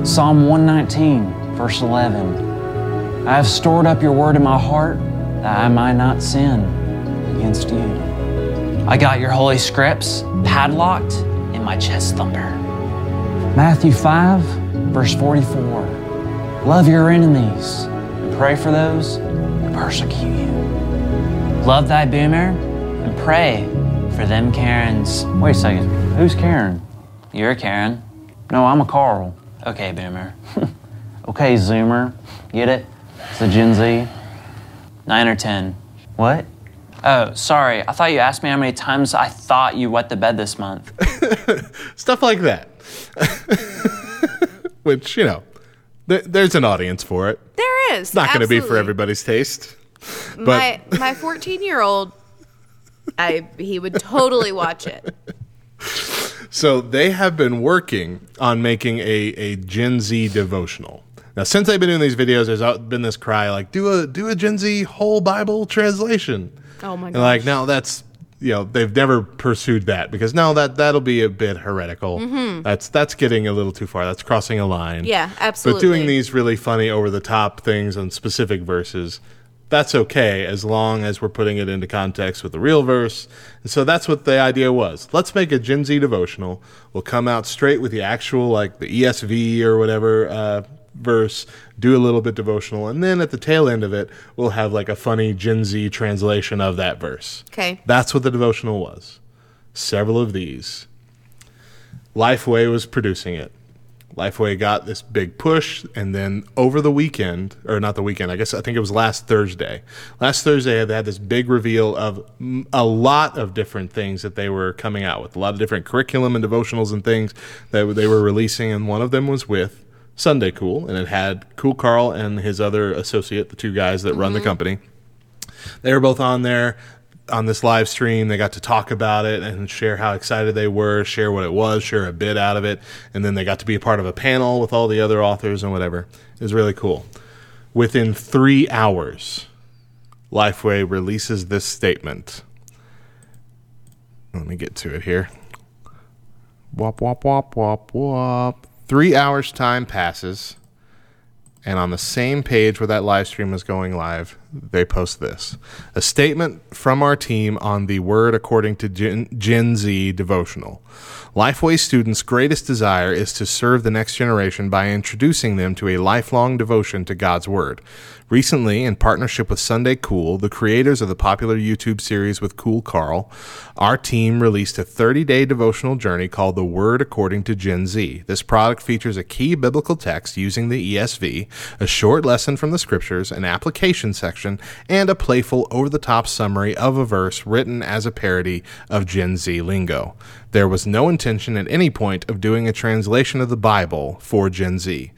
Psalm 119, verse 11. I have stored up your word in my heart that I might not sin against you. I got your holy scripts padlocked in my chest thumper. Matthew 5, verse 44. Love your enemies and pray for those who persecute you. Love thy boomer and pray for them Karens. Wait a second. Who's Karen? You're a Karen. No, I'm a Carl. Okay, boomer. okay, Zoomer. Get it? It's a Gen Z. Nine or ten. What? Oh, sorry. I thought you asked me how many times I thought you wet the bed this month. Stuff like that. Which, you know, th- there's an audience for it. There is. It's not going to be for everybody's taste. But my my 14 year old, I he would totally watch it. So they have been working on making a, a Gen Z devotional. Now, since they've been doing these videos, there's been this cry like, do a do a Gen Z whole Bible translation. Oh my And like, now that's you know they've never pursued that because no that that'll be a bit heretical. That's that's getting a little too far. That's crossing a line. yeah absolutely But doing these really funny over the top things on specific verses, that's okay as long as we're putting it into context with the real verse. And so that's what the idea was. Let's make a Gen Z devotional. We'll come out straight with the actual like the ESV or whatever uh, verse, do a little bit devotional, and then at the tail end of it, we'll have like a funny Gen Z translation of that verse. Okay. That's what the devotional was. Several of these. Lifeway was producing it. Lifeway got this big push, and then over the weekend, or not the weekend, I guess I think it was last Thursday. Last Thursday, they had this big reveal of a lot of different things that they were coming out with, a lot of different curriculum and devotionals and things that they were releasing, and one of them was with Sunday Cool, and it had Cool Carl and his other associate, the two guys that run the mm-hmm. company. They were both on there on this live stream. They got to talk about it and share how excited they were, share what it was, share a bit out of it, and then they got to be a part of a panel with all the other authors and whatever. It was really cool. Within three hours, Lifeway releases this statement. Let me get to it here. Wop, wop, wop, wop, wop. Three hours' time passes. And on the same page where that live stream was going live, they post this a statement from our team on the Word According to Gen, Gen Z devotional. Lifeway students' greatest desire is to serve the next generation by introducing them to a lifelong devotion to God's Word. Recently, in partnership with Sunday Cool, the creators of the popular YouTube series with Cool Carl, our team released a 30 day devotional journey called The Word According to Gen Z. This product features a key biblical text using the ESV, a short lesson from the scriptures, an application section, and a playful over the top summary of a verse written as a parody of Gen Z lingo. There was no intention at any point of doing a translation of the Bible for Gen Z.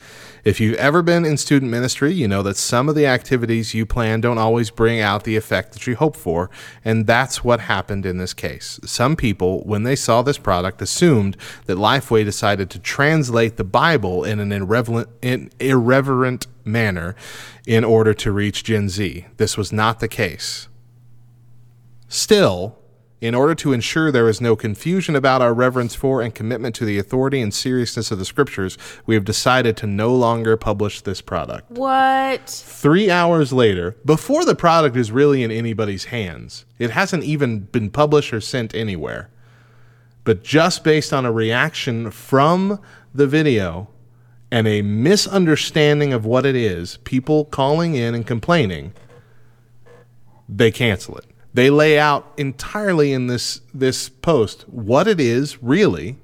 If you've ever been in student ministry, you know that some of the activities you plan don't always bring out the effect that you hope for, and that's what happened in this case. Some people, when they saw this product, assumed that Lifeway decided to translate the Bible in an irreverent, in irreverent manner in order to reach Gen Z. This was not the case. Still, in order to ensure there is no confusion about our reverence for and commitment to the authority and seriousness of the scriptures, we have decided to no longer publish this product. What? Three hours later, before the product is really in anybody's hands, it hasn't even been published or sent anywhere. But just based on a reaction from the video and a misunderstanding of what it is, people calling in and complaining, they cancel it. They lay out entirely in this this post what it is really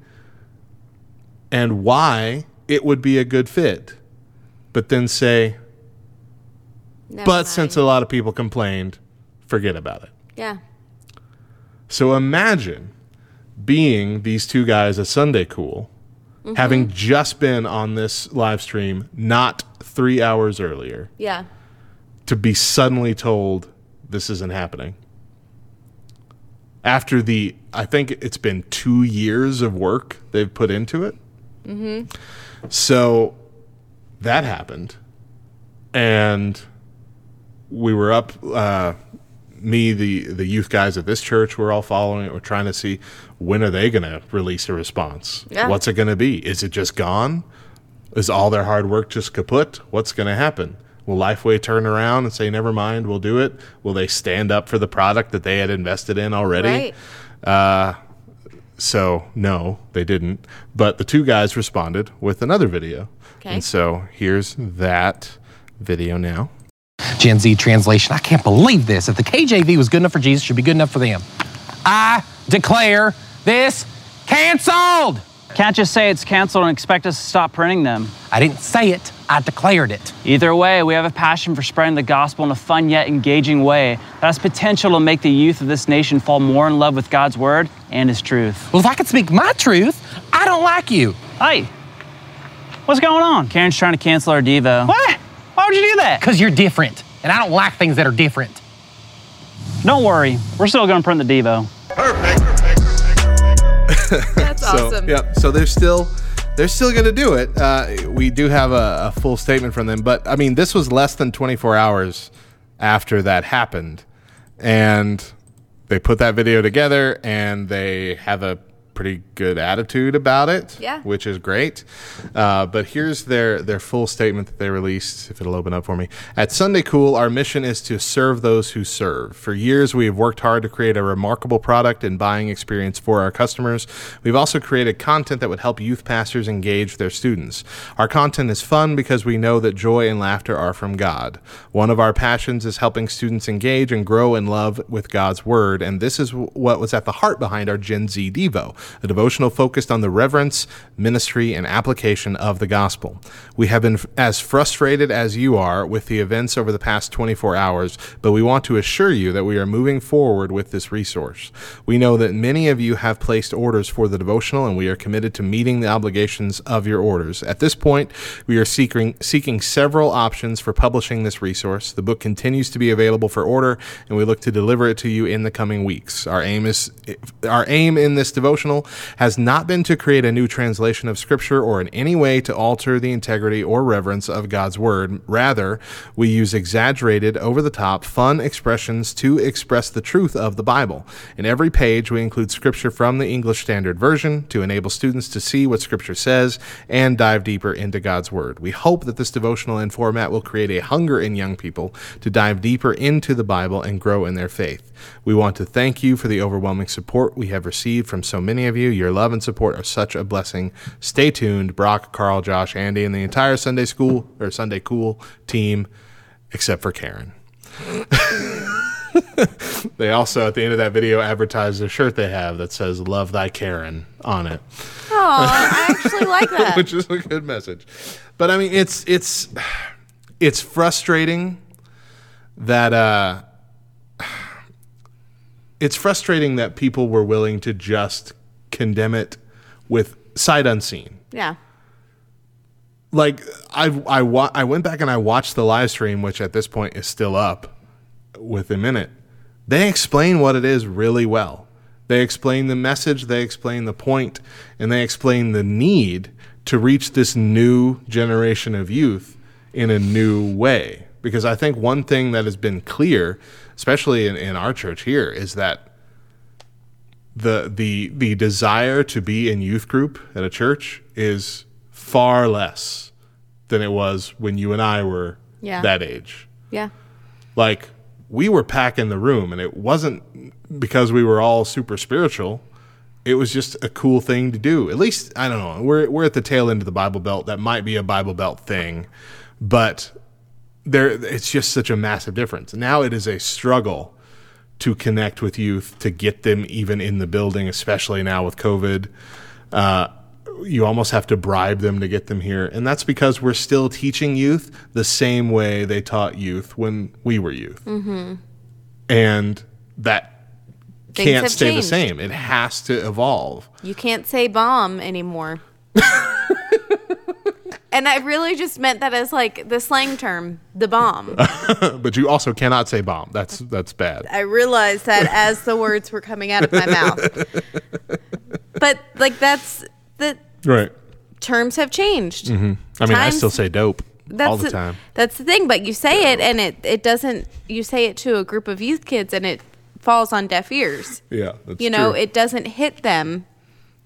and why it would be a good fit. But then say, Never but mind. since a lot of people complained, forget about it. yeah, So imagine being these two guys at Sunday Cool, mm-hmm. having just been on this live stream not three hours earlier, yeah, to be suddenly told this isn't happening. After the, I think it's been two years of work they've put into it. Mm-hmm. So that happened. And we were up, uh, me, the, the youth guys at this church, we're all following it. We're trying to see when are they going to release a response? Yeah. What's it going to be? Is it just gone? Is all their hard work just kaput? What's going to happen? Will Lifeway turn around and say, never mind, we'll do it? Will they stand up for the product that they had invested in already? right. Uh, so, no, they didn't. But the two guys responded with another video. Okay. And so here's that video now. Gen Z translation. I can't believe this. If the KJV was good enough for Jesus, it should be good enough for them. I declare this canceled. Can't just say it's canceled and expect us to stop printing them. I didn't say it, I declared it. Either way, we have a passion for spreading the gospel in a fun yet engaging way that has potential to make the youth of this nation fall more in love with God's word and his truth. Well, if I could speak my truth, I don't like you. Hey, what's going on? Karen's trying to cancel our Devo. What? Why would you do that? Because you're different, and I don't like things that are different. Don't worry, we're still going to print the Devo. That's so, awesome. Yep. So they're still they're still going to do it. Uh, we do have a, a full statement from them, but I mean, this was less than 24 hours after that happened, and they put that video together and they have a pretty good attitude about it, Yeah. which is great. Uh, but here's their their full statement that they released. If it'll open up for me, at Sunday Cool, our mission is to serve those who serve. For years, we have worked hard to create a remarkable product and buying experience for our customers. We've also created content that would help youth pastors engage their students. Our content is fun because we know that joy and laughter are from God. One of our passions is helping students engage and grow in love with God's Word, and this is what was at the heart behind our Gen Z Devo, a devotional focused on the reverence, ministry, and application of the gospel. We have been as frustrated as you are with the events over the past 24 hours, but we want to assure you that we are moving forward with this resource. We know that many of you have placed orders for the devotional, and we are committed to meeting the obligations of your orders. At this point, we are seeking, seeking several options for publishing this resource. The book continues to be available for order, and we look to deliver it to you in the coming weeks. Our aim is our aim in this devotional has not been to create a new translation of Scripture or in any way to alter the integrity or reverence of God's Word. Rather, we use exaggerated, over the top, fun expressions to express the truth of the Bible. In every page, we include Scripture from the English Standard Version to enable students to see what Scripture says and dive deeper into God's Word. We hope that this devotional and format will create a hunger in young people to dive deeper into the Bible and grow in their faith. We want to thank you for the overwhelming support we have received from so many of you. Your love and support are such a blessing. Stay tuned, Brock, Carl, Josh, Andy, and the entire Sunday School or Sunday Cool team, except for Karen. they also, at the end of that video, advertise a shirt they have that says "Love Thy Karen" on it. Oh, I actually like that. which is a good message. But I mean, it's it's it's frustrating that uh, it's frustrating that people were willing to just condemn it with sight unseen. yeah. Like I I wa- I went back and I watched the live stream, which at this point is still up with a minute. They explain what it is really well. They explain the message, they explain the point, and they explain the need to reach this new generation of youth in a new way. Because I think one thing that has been clear, especially in, in our church here, is that the the the desire to be in youth group at a church is far less than it was when you and I were Yeah. that age. Yeah. like we were packing the room and it wasn't because we were all super spiritual. It was just a cool thing to do. At least i don't know we're, we're at the tail end of the bible belt. That might be a bible belt thing. But there it's just such a massive difference now it is a struggle to connect with youth to get them even in the building especially now with covid uh, you almost have to bribe them to get them here and that's because we're still teaching youth the same way they taught youth when we were youth mm-hmm. and that Things can't stay changed. the same it has to evolve You can't say bomb anymore. and I really just meant that as like the slang term, the bomb. but you also cannot say bomb that's that's bad I realized that as the words were coming out of my mouth. But like that's the right terms have changed. Mm-hmm. i mean i still say dope That's all the time That's the thing, but you say it and it it doesn't. You say it to a group of youth kids and it falls on deaf ears. yeah that's you know, true. it doesn't hit them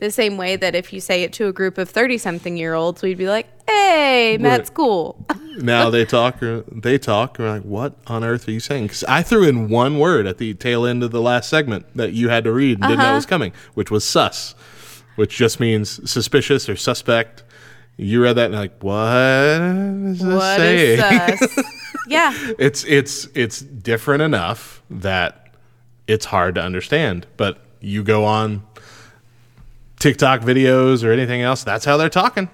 the same way that if you say it to a group of 30 something year olds, we'd be like, hey, that's cool. now they talk or they talk and we're like what on earth are you saying because i threw in one word at the tail end of the last segment that you had to read and didn't know Uh-huh. was coming which was sus which just means suspicious or suspect you read that and like what this What say is sus? yeah. it's it's it's different enough that it's hard to understand but you go on tiktok videos or anything else that's how they're talking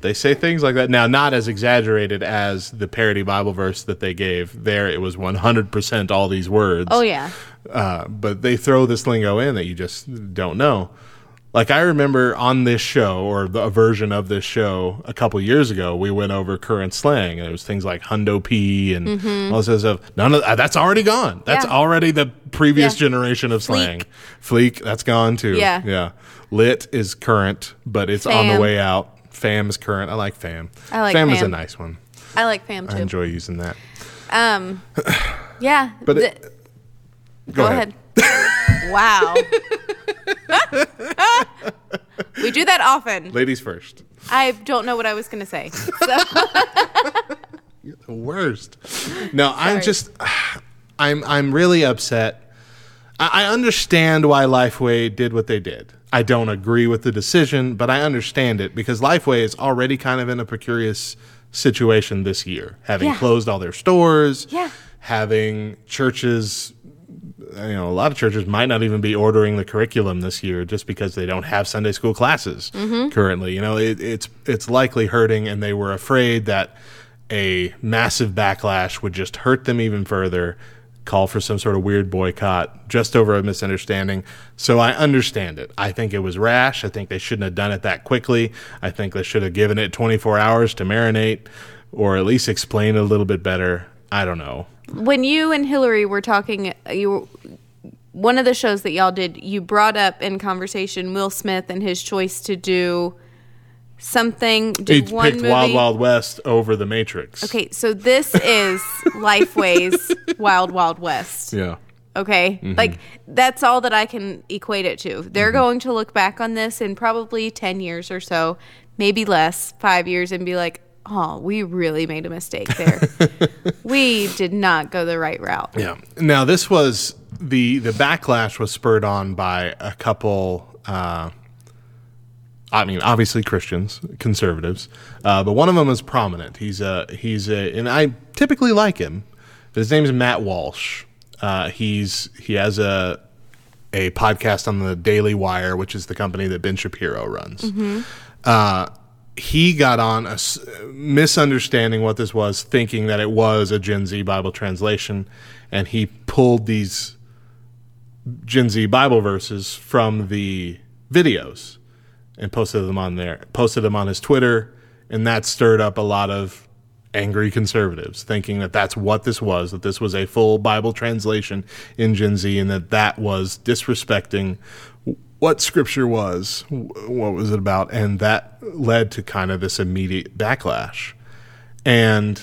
they say things like that now not as exaggerated as the parody bible verse that they gave there it was 100% all these words Oh, yeah. uh, but they throw this lingo in that you just don't know. Like I remember on this show or the a version of this show a couple years ago, we went over current slang. And it was things like hundo p and all this stuff. None of uh, that's already gone. That's Mm-hmm. Yeah. already the previous Yeah. generation of slang. Fleek, that's gone too. Yeah. yeah. Lit is current, but it's on the way out. Fam is current. I like fam. I like fam is a nice one. I like fam I enjoy using that. Um, yeah. But it- go, ahead. Wow. we do that often. Ladies first. I don't know what I was going to say. So, The worst. No, I'm just, I'm, I'm really upset. I, I understand why Lifeway did what they did. I don't agree with the decision, but I understand it because Lifeway is already kind of in a precarious situation this year, having Yeah. closed all their stores, Yeah. having churches. You know, a lot of churches might not even be ordering the curriculum this year just because they don't have Sunday school classes mm-hmm. currently. You know, it, it's it's likely hurting, and they were afraid that a massive backlash would just hurt them even further. Call for some sort of weird boycott just over a misunderstanding. So I understand it. I think it was rash. I think they shouldn't have done it that quickly. I think they should have given it 24 hours to marinate, or at least explain it a little bit better. I don't know. When you and Hillary were talking, you were, one of the shows that y'all did, you brought up in conversation Will Smith and his choice to do something. He Do one picked movie. Wild Wild West over The Matrix. Okay, so this is Lifeway's Wild Wild West. Yeah. Okay. Mm-hmm. Like, that's all that I can equate it to. They're going to look back on this in probably 10 years or so, maybe less, five years, and be like, oh, we really made a mistake there. we did not go the right route. Yeah. Now this was the the backlash was spurred on by a couple. Uh, I mean, obviously Christians, conservatives, uh, but one of them is prominent. He's a he's a, and I typically like him. But His name is Matt Walsh. Uh, he's he has a a podcast on the Daily Wire, which is the company that Ben Shapiro runs. Uh, he got on a misunderstanding what this was, thinking that it was a Gen Z Bible translation, and he pulled these Gen Z Bible verses from the videos and posted them on there, posted them on his Twitter, and that stirred up a lot of angry conservatives, thinking that that's what this was, that this was a full Bible translation in Gen Z, and that that was disrespecting what Scripture was, what was it about, and that led to kind of this immediate backlash, and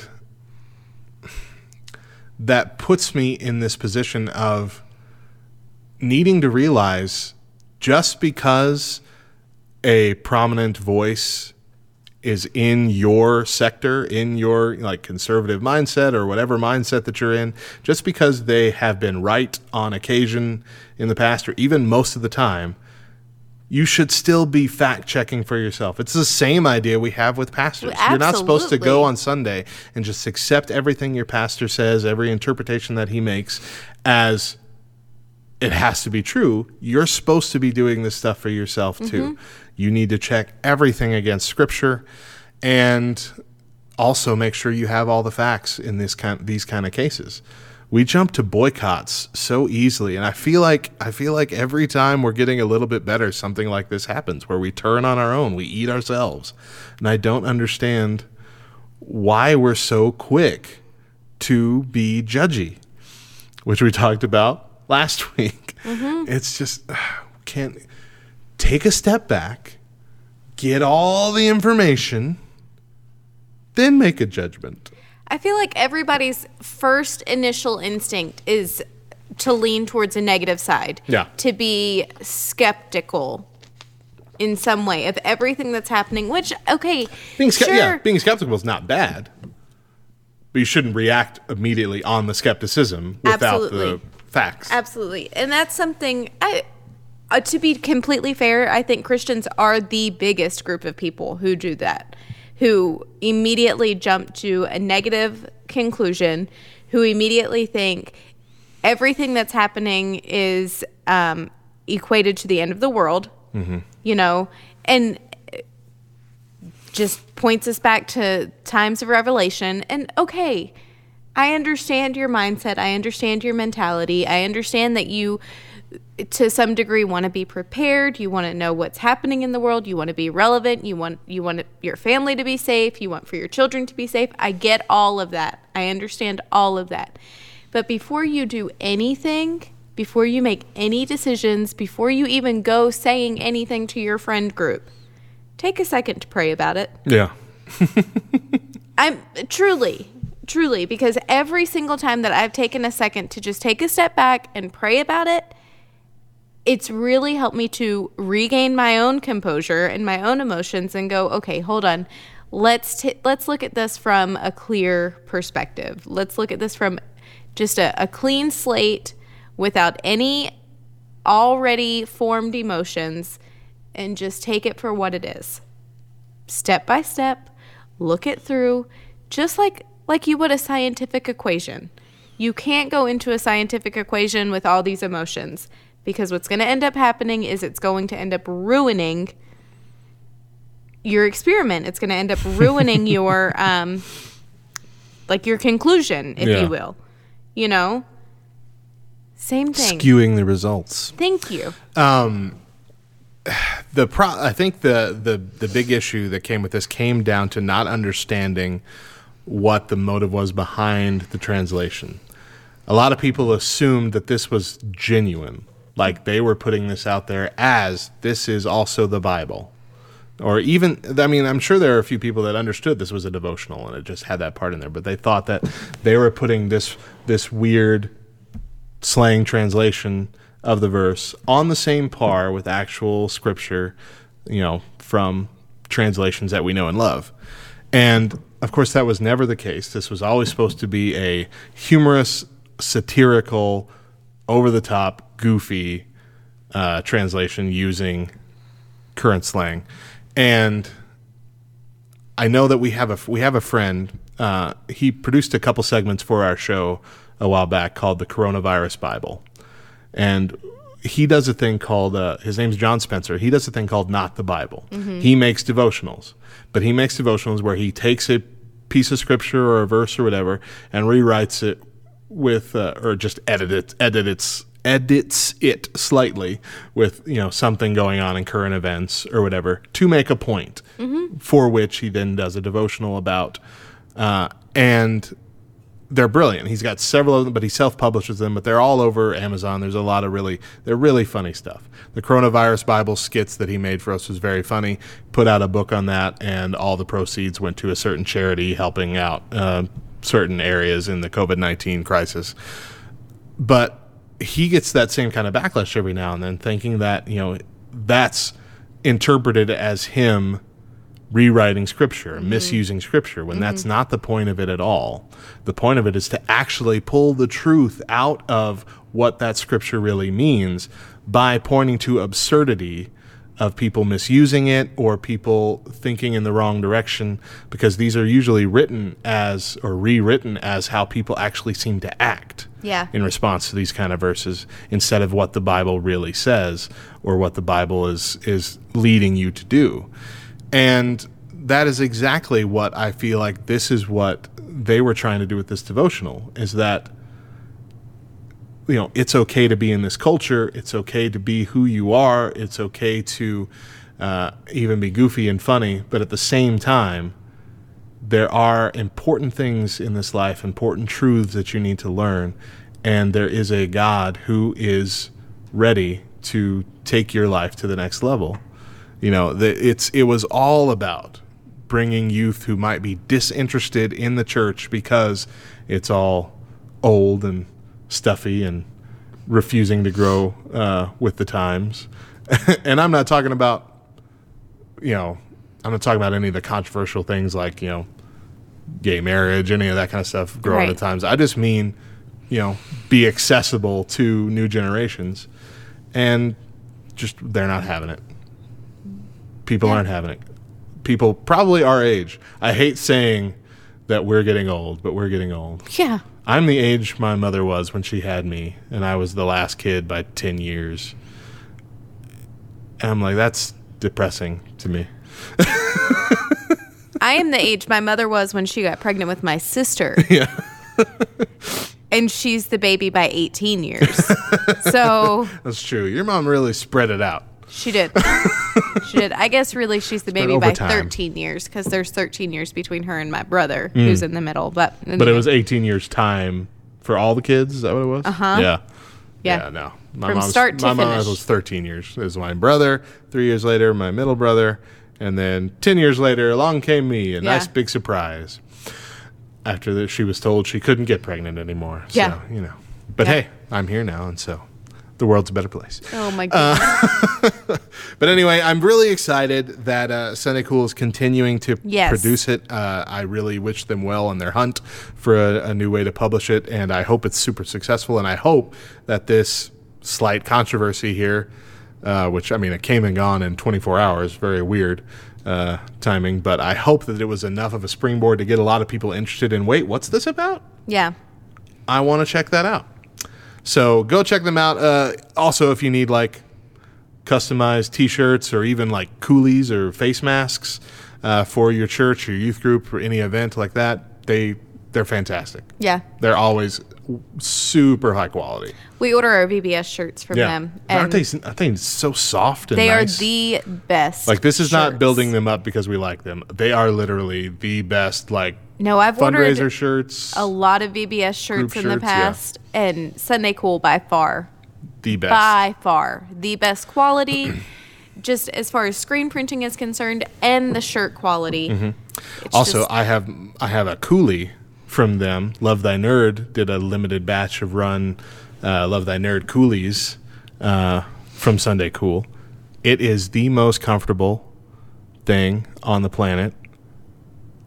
that puts me in this position of needing to realize just because a prominent voice is in your sector, in your like conservative mindset or whatever mindset that you're in, just because they have been right on occasion in the past or even most of the time, you should still be fact checking for yourself. It's the same idea we have with pastors. You're not supposed to go on Sunday and just accept everything your pastor says, every interpretation that he makes as it has to be true. You're supposed to be doing this stuff for yourself too. Mm-hmm. You need to check everything against scripture and also make sure you have all the facts in this kind these kind of cases. We jump to boycotts so easily and I feel like I feel like every time we're getting a little bit better something like this happens where we turn on our own, we eat ourselves. And I don't understand why we're so quick to be judgy which we talked about last week. Mm-hmm. It's just can't take a step back, get all the information, then make a judgment. I feel like everybody's first initial instinct is to lean towards a negative side. Yeah. To be skeptical in some way of everything that's happening, which, okay, Being sure. yeah, being skeptical is not bad, but you shouldn't react immediately on the skepticism without Absolutely. the facts. Absolutely. And that's something I uh, to be completely fair, I think Christians are the biggest group of people who do that. Who immediately jump to a negative conclusion, who immediately think everything that's happening is um, equated to the end of the world, you know, and just points us back to times of revelation. And okay, I understand your mindset. I understand your mentality. I understand that you, to some degree, want to be prepared. You want to know what's happening in the world. You want to be relevant. You want you want your family to be safe. You want for your children to be safe. I get all of that. I understand all of that. But before you do anything, before you make any decisions, before you even go saying anything to your friend group, take a second to pray about it. yeah. I'm truly, truly, because every single time that I've taken a second to just take a step back and pray about it, it's really helped me to regain my own composure and my own emotions and go, okay, hold on. Let's t- let's look at this from a clear perspective. Let's look at this from just a, a clean slate without any already formed emotions and just take it for what it is. Step by step, look it through, just like like you would a scientific equation. You can't go into a scientific equation with all these emotions because what's going to end up happening is it's going to end up ruining your experiment. It's going to end up ruining your um like your conclusion, if Yeah. you will. You know? Same thing. Skewing the results. Thank you. the pro I think the, the the big issue that came with this came down to not understanding what the motive was behind the translation. A lot of people assumed that this was genuine, like they were putting this out there as this is also the Bible. Or even I mean, I'm sure there are a few people that understood this was a devotional and it just had that part in there, but they thought that they were putting this this weird slang translation of the verse on the same par with actual scripture, you know, from translations that we know and love. And of course, that was never the case. This was always supposed to be a humorous, satirical, over the top, goofy uh, translation using current slang. And I know that we have a we have a friend. Uh, he produced a couple segments for our show a while back called the Coronavirus Bible, and he does a thing called uh, his name's John Spencer. He does a thing called Not the Bible. He makes devotionals, but he makes devotionals where he takes a piece of scripture or a verse or whatever and rewrites it with uh, or just edit it edit its edits it slightly with you know something going on in current events or whatever to make a point for which he then does a devotional about uh, and they're brilliant. He's got several of them but he self-publishes them but they're all over amazon. There's a lot of really they're really funny stuff. The coronavirus bible skits that he made for us was very funny. Put out a book on that and all the proceeds went to a certain charity helping out uh, certain areas in the covid-19 crisis. But he gets that same kind of backlash every now and then, thinking that you know that's interpreted as him rewriting scripture, mm-hmm. misusing scripture, when that's mm-hmm. not the point of it at all. The point of it is to actually pull the truth out of what that scripture really means by pointing to absurdity of people misusing it or people thinking in the wrong direction because these are usually written as or rewritten as how people actually seem to act Yeah. in response to these kind of verses instead of what the Bible really says or what the Bible is is leading you to do. And that is exactly what I feel like this is what they were trying to do with this devotional is that you know, it's okay to be in this culture. It's okay to be who you are. It's okay to uh, even be goofy and funny. But at the same time, there are important things in this life, important truths that you need to learn. And there is a God who is ready to take your life to the next level. You know, the, it's it was all about bringing youth who might be disinterested in the church because it's all old and stuffy and refusing to grow uh, with the times. and I'm not talking about, you know, I'm not talking about any of the controversial things like, you know, gay marriage, any of that kind of stuff growing with the times. I just mean, you know, be accessible to new generations. And just, they're not having it. People aren't having it. People probably our age. I hate saying that we're getting old, but we're getting old. Yeah. I'm the age my mother was when she had me, and I was the last kid by 10 years. And I'm like, that's depressing to me. I am the age my mother was when she got pregnant with my sister. Yeah. and she's the baby by 18 years. so That's true. Your mom really spread it out. she did. she did. I guess really she's the baby by time. 13 years because there's 13 years between her and my brother who's in the middle. But. But it was 18 years time for all the kids. Is that what it was? Uh-huh. Yeah. Yeah. no. My From mom's, start to my mom finish. was 13 years. It was my brother. Three years later, my middle brother. And then 10 years later, along came me. A Yeah. nice big surprise. After that, she was told she couldn't get pregnant anymore. Yeah. So, you know. But Yeah. hey, I'm here now. And so the world's a better place. Oh my goodness. But anyway, I'm really excited that uh, Sunday Cool is continuing to Yes. produce it. Uh, I really wish them well on their hunt for a, a new way to publish it, and I hope it's super successful. And I hope that this slight controversy here, uh, which I mean, it came and gone in 24 hours, very weird uh, timing, but I hope that it was enough of a springboard to get a lot of people interested in. Wait, what's this about? yeah. I want to check that out. So go check them out. Uh, also, if you need like customized T-shirts or even like coolies or face masks uh, for your church or youth group or any event like that, they they're fantastic. Yeah. They're always super high quality. We order our VBS shirts from Yeah, them. aren't And they? Aren't they so soft and they nice? are the best. like this is not building them up because we like them. They are literally the best like No, I've fundraiser ordered shirts. a lot of VBS shirts in the shirts, yeah. past, and Sunday Cool by far, the best. by far, the best quality. just as far as screen printing is concerned, and the shirt quality. Mm-hmm. Also, just- I have I have a coolie from them. Love Thy Nerd did a limited batch of run uh, Love Thy Nerd coolies uh, from Sunday Cool. It is the most comfortable thing on the planet,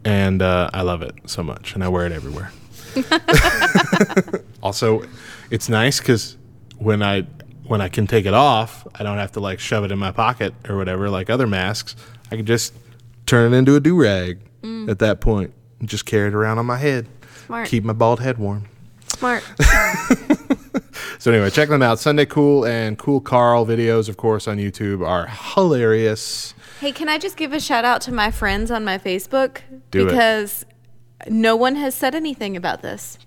and uh, I love it so much, and I wear it everywhere. also, it's nice because when I when I can take it off, I don't have to like shove it in my pocket or whatever like other masks. I can just turn it into a do rag at that point and just carry it around on my head. Smart. Keep my bald head warm. smart. So anyway, check them out. Sunday Cool and Cool Carl videos, of course, on YouTube are hilarious. Hey, can I just give a shout out to my friends on my Facebook? Do it. because no one has said anything about this.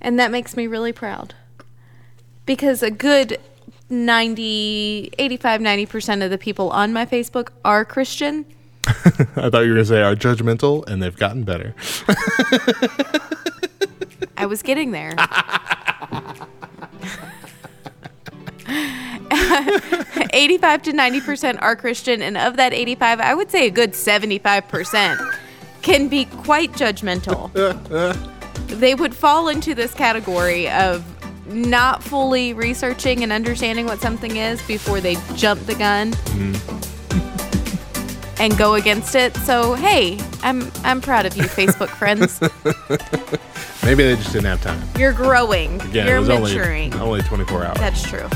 And that makes me really proud. Because a good 90, 85, 90% of the people on my Facebook are Christian. I thought you were going to say are judgmental, and they've gotten better. I was getting there. 85 to 90% are Christian, and of that 85, I would say a good 75% can be quite judgmental. they would fall into this category of not fully researching and understanding what something is before they jump the gun mm-hmm. And go against it. So, hey, I'm I'm proud of you, Facebook friends. Maybe they just didn't have time. You're growing. Again, You're it was maturing. only only 24 hours. That's true.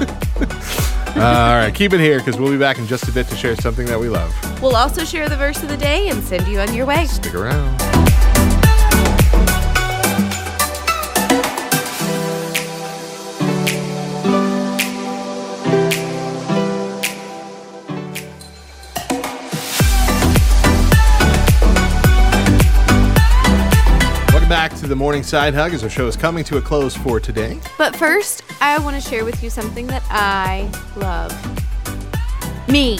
Uh, all right, keep it here because we'll be back in just a bit to share something that we love. We'll also share the verse of the day and send you on your way. Stick around. Morning Side Hug as our show is coming to a close for today. But first, I want to share with you something that I love. Me.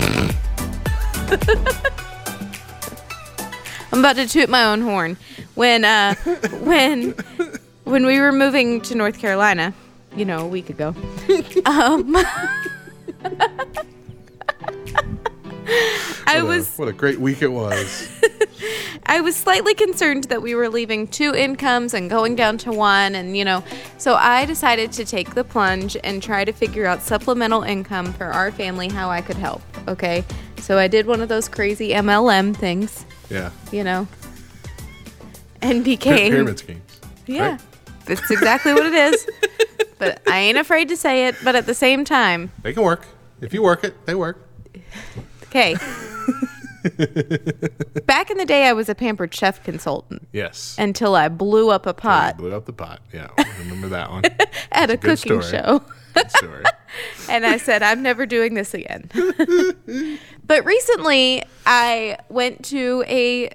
I'm about to toot my own horn. When uh when when we were moving to North Carolina, you know, a week ago. Um I What a- was what a great week it was. I was slightly concerned that we were leaving two incomes and going down to one, and you know, so I decided to take the plunge and try to figure out supplemental income for our family, how I could help. Okay, so I did one of those crazy MLM things, Yeah. you know, and became Pyramid schemes. yeah, right? that's exactly what it is. but I ain't afraid to say it. But at the same time, They can work. If you work it, they work. okay. Back in the day, I was a pampered chef consultant Yes. until I blew up a pot Blew up the pot. Yeah, remember that one. at a good cooking story. show. Good story. and I said, I'm never doing this again. but recently, I went to a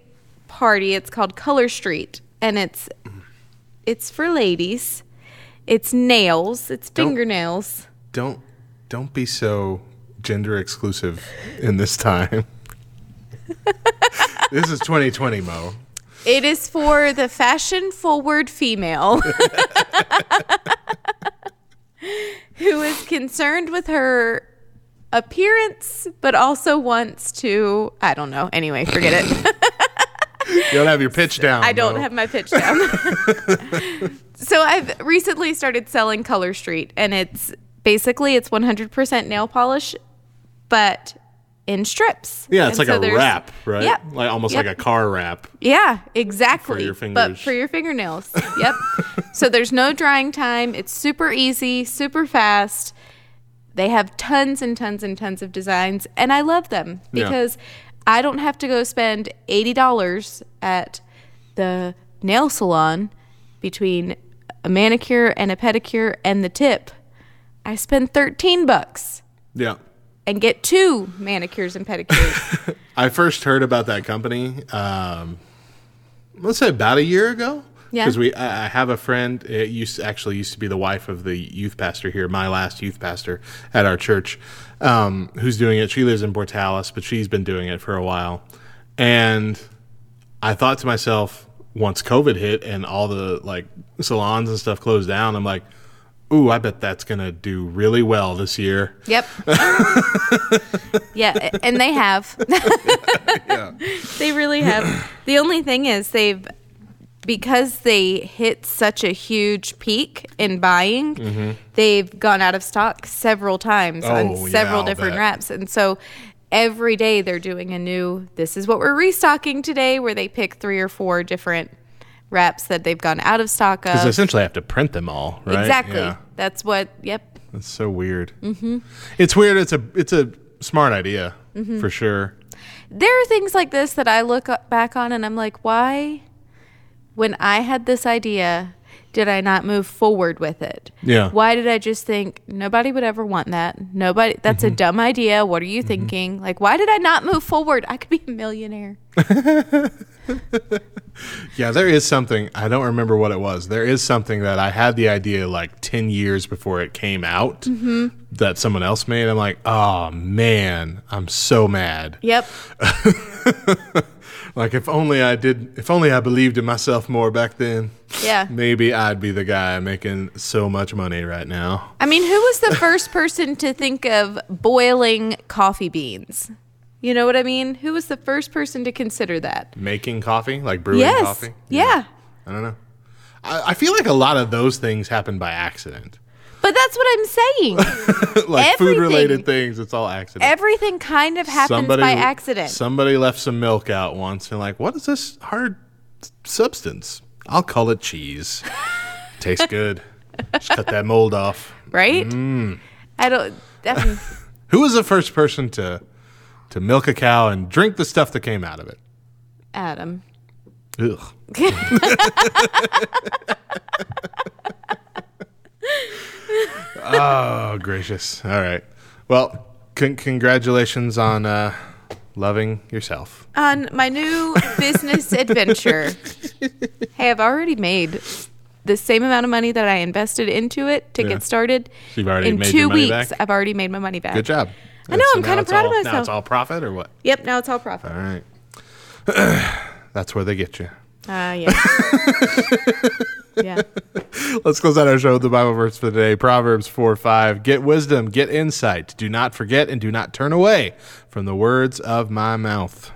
party. It's called Color Street, and it's it's for ladies. It's nails. It's Don't- fingernails. Don't don't be so gender exclusive in this time. This is 2020, Mo. It is for the fashion forward female who is concerned with her appearance, but also wants to. I don't know. Anyway, forget it. You don't have your pitch down. I don't though. have my pitch down. so I've recently started selling Color Street, and it's basically it's 100% nail polish, but in strips. Yeah, it's And like so a wrap, right? Yep. Like almost Yep. like a car wrap. Yeah, exactly. your But for your fingernails. Yep. so there's no drying time. It's super easy, super fast. They have tons and tons and tons of designs, and I love them Yeah. because I don't have to go spend eighty dollars at the nail salon between a manicure and a pedicure and the tip. I spend thirteen bucks Yeah. And get two manicures and pedicures. I first heard about that company, um, let's say about a year ago. Yeah. Because we, I I have a friend. It used actually used to be the wife of the youth pastor here, my last youth pastor at our church, um, who's doing it. She lives in Portales, but she's been doing it for a while. And I thought to myself, once COVID hit and all the like salons and stuff closed down, I'm like, ooh, I bet that's gonna do really well this year. Yep. yeah, and they have. yeah. They really have. The only thing is they've because they hit such a huge peak in buying, they've gone out of stock several times Mm-hmm. Oh, on several I'll different bet. wraps. And so every day they're doing a new this is what we're restocking today where they pick three or four different wraps that they've gone out of stock Because of. essentially, I have to print them all, right? Exactly. Yeah. That's what yep. That's so weird. Mm-hmm. It's weird. It's a it's a smart idea Mm-hmm. for sure. there are things like this that I look back on and I'm like, why, when I had this idea, did I not move forward with it? Yeah. Why did I just think nobody would ever want that? Nobody, that's Mm-hmm. a dumb idea. What are you thinking? Like, why did I not move forward? I could be a millionaire. Yeah, there is something. I don't remember what it was. There is something that I had the idea like ten years before it came out Mm-hmm. that someone else made. I'm like, oh man, I'm so mad. Yep. Like if only I did. If only I believed in myself more back then. Yeah. Maybe I'd be the guy making so much money right now. I mean, who was the first person to think of boiling coffee beans? You know what I mean? Who was the first person to consider that? Making coffee, like brewing yes. coffee. Yeah. I don't know. I, I feel like a lot of those things happen by accident. But that's what I'm saying. like food related things, it's all accident. Everything kind of happens by accident. Somebody left some milk out once and like, what is this hard substance? I'll call it cheese. Tastes good. Just cut that mold off. right? Mm. I don't. Who was the first person to to milk a cow and drink the stuff that came out of it? Adam. Ugh. Oh gracious! All right. Well, con- congratulations on uh, loving yourself. On my new business adventure. Hey, I've already made the same amount of money that I invested into it to Yeah. get started. So you've already In made two your money weeks, back? I've already made my money back. Good job. I know, So I'm kinda it's proud of all- Now it's all profit or what? Yep, now it's all profit. All right. That's where they get you. Uh, yeah. yeah. Let's close out our show with the Bible verse for today. Proverbs 4 5. Get wisdom, get insight. Do not forget and do not turn away from the words of my mouth.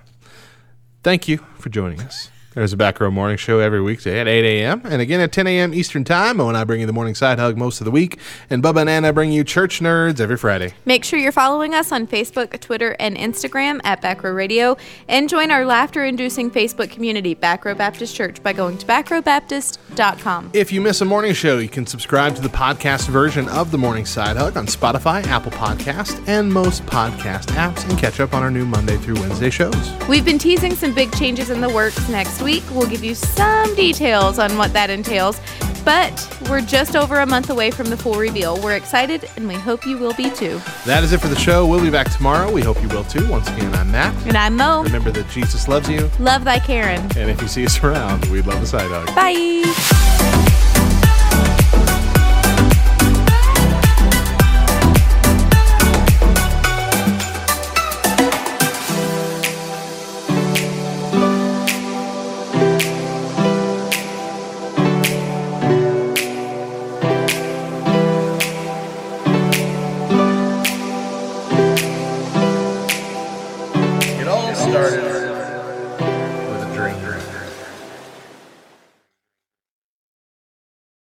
Thank you for joining us. There's a Back Row Morning Show every weekday at 8 a.m. and again at 10 a.m. Eastern Time. When I bring you the morning side hug most of the week, and Bubba and Anna bring you church nerds every Friday. Make sure you're following us on Facebook, Twitter, and Instagram at Backrow Radio, and join our laughter-inducing Facebook community, Backrow Baptist Church, by going to backrowbaptist.com. If you miss a morning show, you can subscribe to the podcast version of the Morning Side Hug on Spotify, Apple Podcast, and most podcast apps, and catch up on our new Monday through Wednesday shows. We've been teasing some big changes in the works next week. We'll give you some details on what that entails, but we're just over a month away from the full reveal. We're excited, and we hope you will be too. That is it for the show. We'll be back tomorrow. We hope you will too. Once again, I'm Matt. And I'm Mo. Remember that Jesus loves you, Love thy Karen. and if you see us around, we'd love a side hug. Bye.